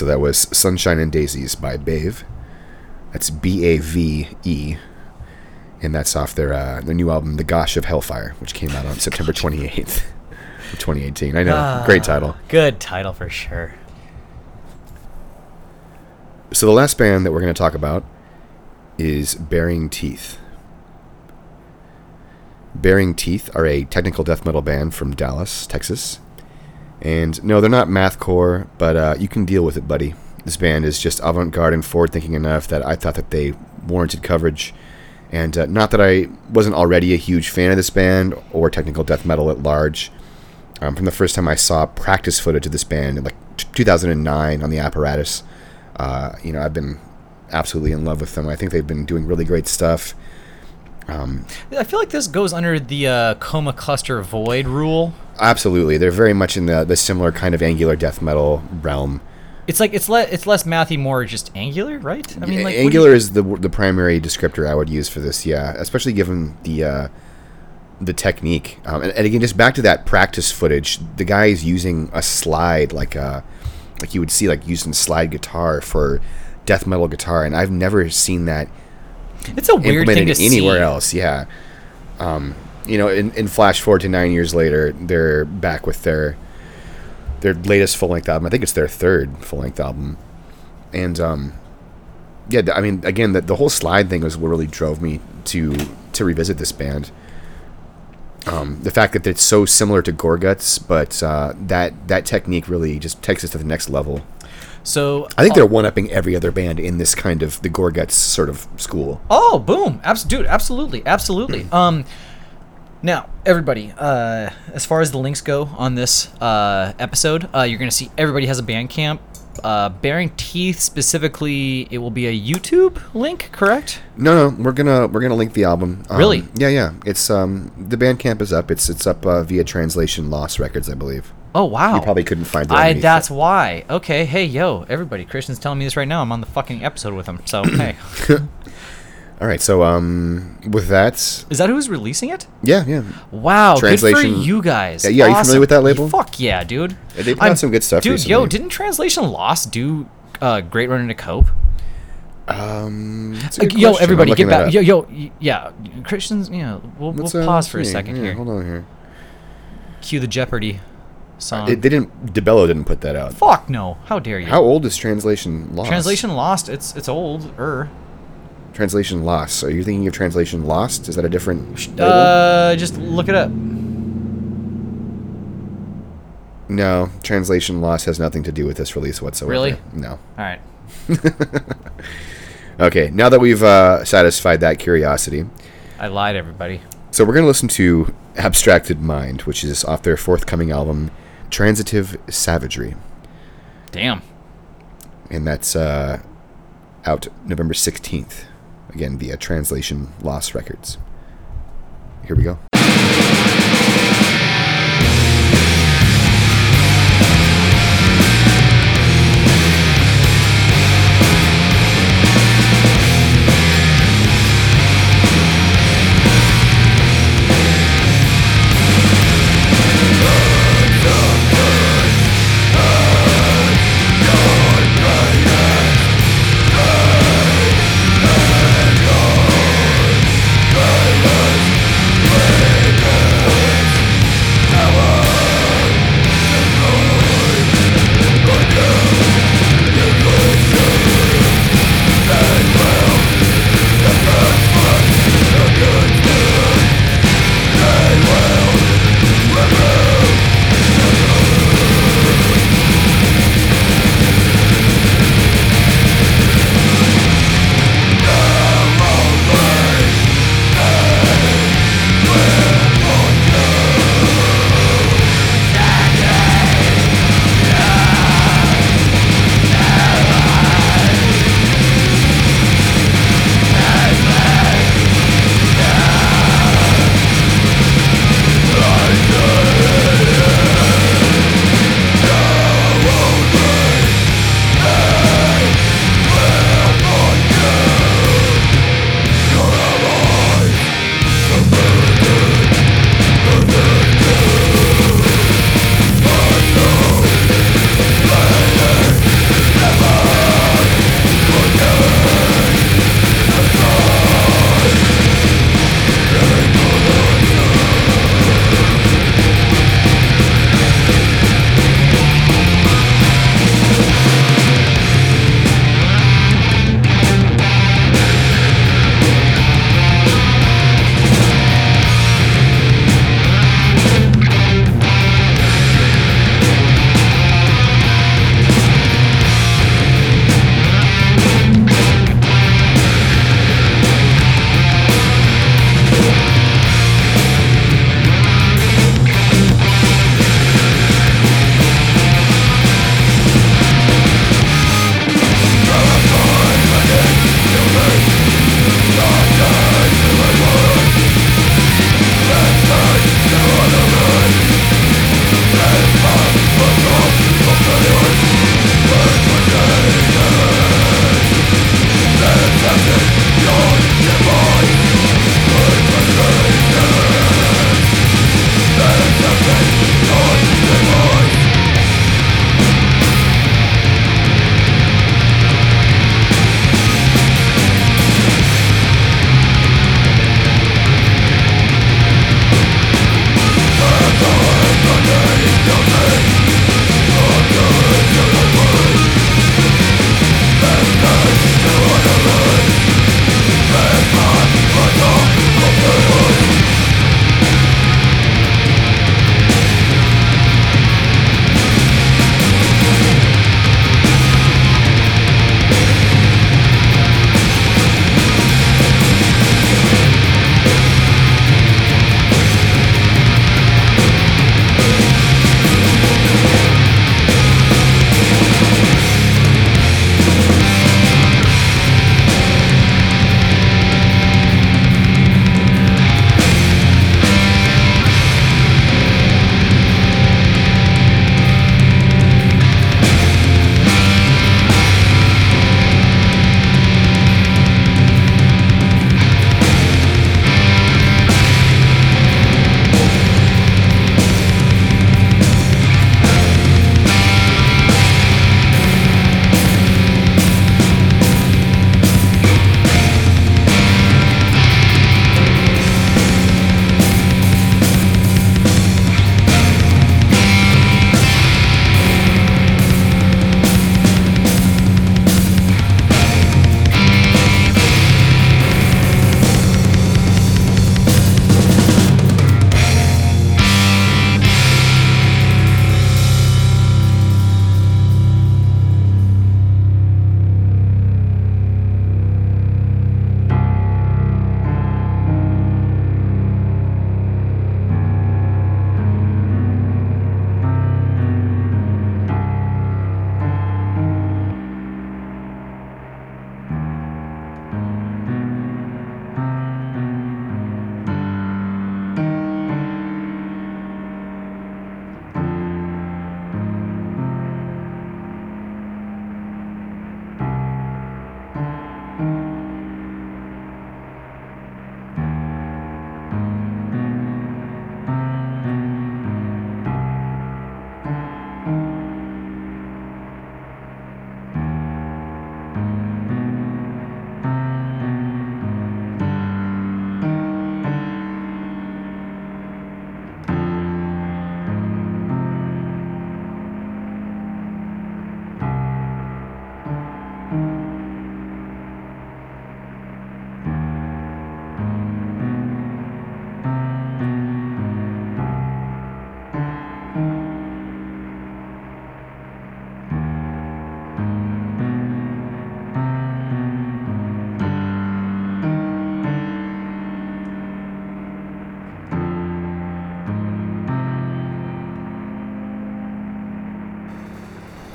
Speaker 1: That was Sunshine and Daisies by Bave. That's B A V E, and that's off their uh, their new album, The Gosh of Hellfire, which came out on September 28th, of 2018. I know, great title.
Speaker 2: Good title for sure.
Speaker 1: So the last band that we're going to talk about is Baring Teeth. Baring Teeth are a technical death metal band from Dallas, Texas. And no, they're not mathcore, but uh, you can deal with it, buddy. This band is just avant-garde and forward-thinking enough that I thought that they warranted coverage. And uh, not that I wasn't already a huge fan of this band or technical death metal at large. Um, from the first time I saw practice footage of this band in like t- 2009 on the apparatus, uh, you know, I've been absolutely in love with them. I think they've been doing really great stuff.
Speaker 2: I feel like this goes under the uh, coma cluster void rule.
Speaker 1: Absolutely, they're very much in the, the similar kind of angular death metal realm.
Speaker 2: It's like it's le- it's less mathy, more just angular, right? I mean, like
Speaker 1: angular
Speaker 2: you-
Speaker 1: is the the primary descriptor I would use for this. Yeah, especially given the uh, the technique. Um, and, and again, just back to that practice footage. The guy is using a slide like uh like you would see like using slide guitar for death metal guitar, and I've never seen that
Speaker 2: it's a weird thing to
Speaker 1: anywhere
Speaker 2: see.
Speaker 1: else. Yeah. Um, you know, in, in flash forward to nine years later, they're back with their their latest full length album. I think it's their third full length album, and um, yeah, I mean, again, the, the whole slide thing was what really drove me to to revisit this band. Um, the fact that it's so similar to Gorguts, but uh, that that technique really just takes us to the next level.
Speaker 2: So
Speaker 1: I think they're one upping every other band in this kind of the Gorguts sort of school.
Speaker 2: Oh, boom! Abs- dude, absolutely, absolutely. um, now everybody, uh, as far as the links go on this uh, episode, uh, you're gonna see everybody has a Bandcamp. Uh, Baring Teeth specifically, it will be a YouTube link, correct?
Speaker 1: No, no, we're gonna we're gonna link the album. Um,
Speaker 2: Really?
Speaker 1: Yeah, yeah. It's um the Bandcamp is up. It's it's up uh, via Translation Loss Records, I believe.
Speaker 2: Oh wow!
Speaker 1: You probably couldn't find it.
Speaker 2: I. That's
Speaker 1: it.
Speaker 2: why. Okay. Hey, yo, everybody. Christian's telling me this right now. I'm on the fucking episode with him. So hey,
Speaker 1: all right. So um with that,
Speaker 2: is that who's releasing it?
Speaker 1: yeah, yeah.
Speaker 2: Wow, good
Speaker 1: Translation-
Speaker 2: for you guys.
Speaker 1: Yeah, yeah, are you familiar with that label?
Speaker 2: Fuck yeah, dude.
Speaker 1: Yeah, they put out some good stuff
Speaker 2: Dude, yo, didn't Translation Loss do uh, Great Run into Cope?
Speaker 1: Um,
Speaker 2: yo. Everybody, get back. Yo, yo, yeah, Christians. You know, we'll, we'll
Speaker 1: uh,
Speaker 2: pause for a second
Speaker 1: Yeah,
Speaker 2: here.
Speaker 1: Hold on here.
Speaker 2: Cue the Jeopardy song.
Speaker 1: It, they didn't. DeBello didn't put that out.
Speaker 2: Fuck no! How dare you?
Speaker 1: How old is Translation Loss?
Speaker 2: Translation Loss. It's it's old. Er.
Speaker 1: Translation Loss. Are you thinking of Translation Loss? Is that a different label?
Speaker 2: Uh, just look it up.
Speaker 1: no, Translation Loss has nothing to do with this release whatsoever.
Speaker 2: Really?
Speaker 1: No.
Speaker 2: All right.
Speaker 1: Okay, now that we've uh, satisfied that curiosity,
Speaker 2: I lied, everybody.
Speaker 1: so we're going to listen to Abstracted Mind, which is off their forthcoming album, Transitive Savagery.
Speaker 2: Damn.
Speaker 1: And that's uh, out November 16th, again via Translation Loss Records. Here we go.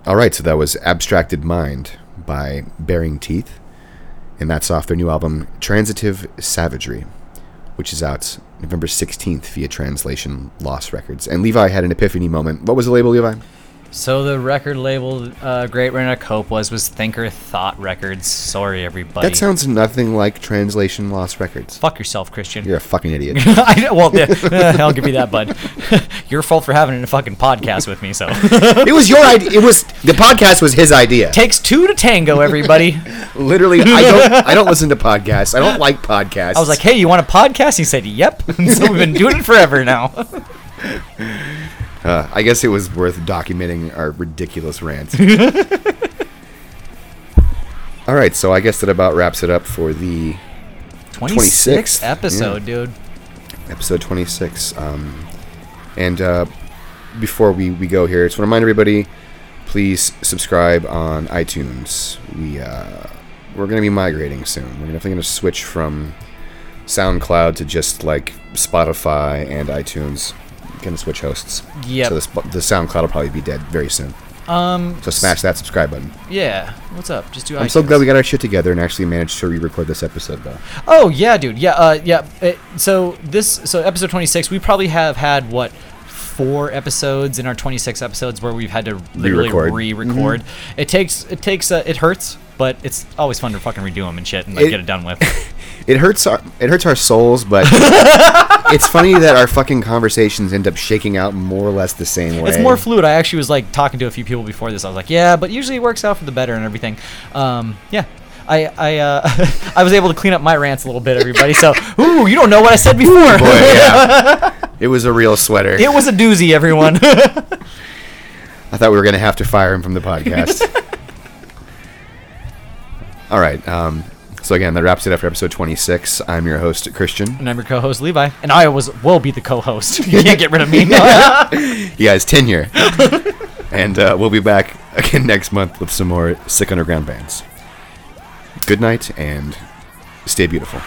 Speaker 1: All right, so that was Abstracted Mind by Baring Teeth, and that's off their new album Transitive Savagery, which is out November 16th via Translation Loss Records. And Levi had an epiphany moment. What was the label, Levi?
Speaker 2: So the record label uh, Great Rent Cope was was Thinker Thought Records. Sorry, everybody.
Speaker 1: That sounds nothing like Translation Loss Records.
Speaker 2: Fuck yourself, Christian.
Speaker 1: You're a fucking idiot.
Speaker 2: I well, yeah, I'll give you that, bud. Your fault for having a fucking podcast with me. So
Speaker 1: it was your idea. It was the podcast was his idea.
Speaker 2: takes two to tango, everybody.
Speaker 1: Literally, I don't. I don't listen to podcasts. I don't like podcasts.
Speaker 2: I was like, "Hey, you want a podcast?" He said, "Yep." And so we've been doing it forever now.
Speaker 1: Uh, I guess it was worth documenting our ridiculous rants. All right, so I guess that about wraps it up for the
Speaker 2: 26th
Speaker 1: 26th,
Speaker 2: episode, dude.
Speaker 1: episode 26. Um, and uh, before we, we go here, I just want to remind everybody, please subscribe on iTunes. We uh, we're going to be migrating soon. We're definitely going to switch from SoundCloud to just like Spotify and iTunes. Going to switch hosts.
Speaker 2: Yeah.
Speaker 1: So the, the SoundCloud will probably be dead very soon.
Speaker 2: Um.
Speaker 1: So smash that subscribe button.
Speaker 2: Yeah. What's up? Just do.
Speaker 1: I'm so glad we got our shit together and actually managed to re-record this episode though.
Speaker 2: Oh yeah, dude. Yeah. Uh. Yeah. It, so this. So episode 26. We probably have had what. Four episodes in our 26 episodes where we've had to literally
Speaker 1: Re-record.
Speaker 2: re-record. It takes it takes uh, it hurts, but it's always fun to fucking redo them and shit and like
Speaker 1: It-
Speaker 2: get it done with.
Speaker 1: It hurts our it hurts our souls, but it's funny that our fucking conversations end up shaking out more or less the same way.
Speaker 2: It's more fluid. I actually was like talking to a few people before this. I was like, yeah, but usually it works out for the better and everything. Um, yeah. I I uh, I was able to clean up my rants a little bit, everybody. So, ooh, you don't know what I said before.
Speaker 1: Boy, yeah. it was a real sweater.
Speaker 2: it was a doozy, everyone.
Speaker 1: I thought we were gonna have to fire him from the podcast. All right. Um, so again, that wraps it up for episode 26. I'm your host, Christian.
Speaker 2: and I'm your co-host Levi, and I was will be the co-host. You can't get rid of me.
Speaker 1: He has tenure, and uh, we'll be back again next month with some more sick underground bands. Good night and stay beautiful.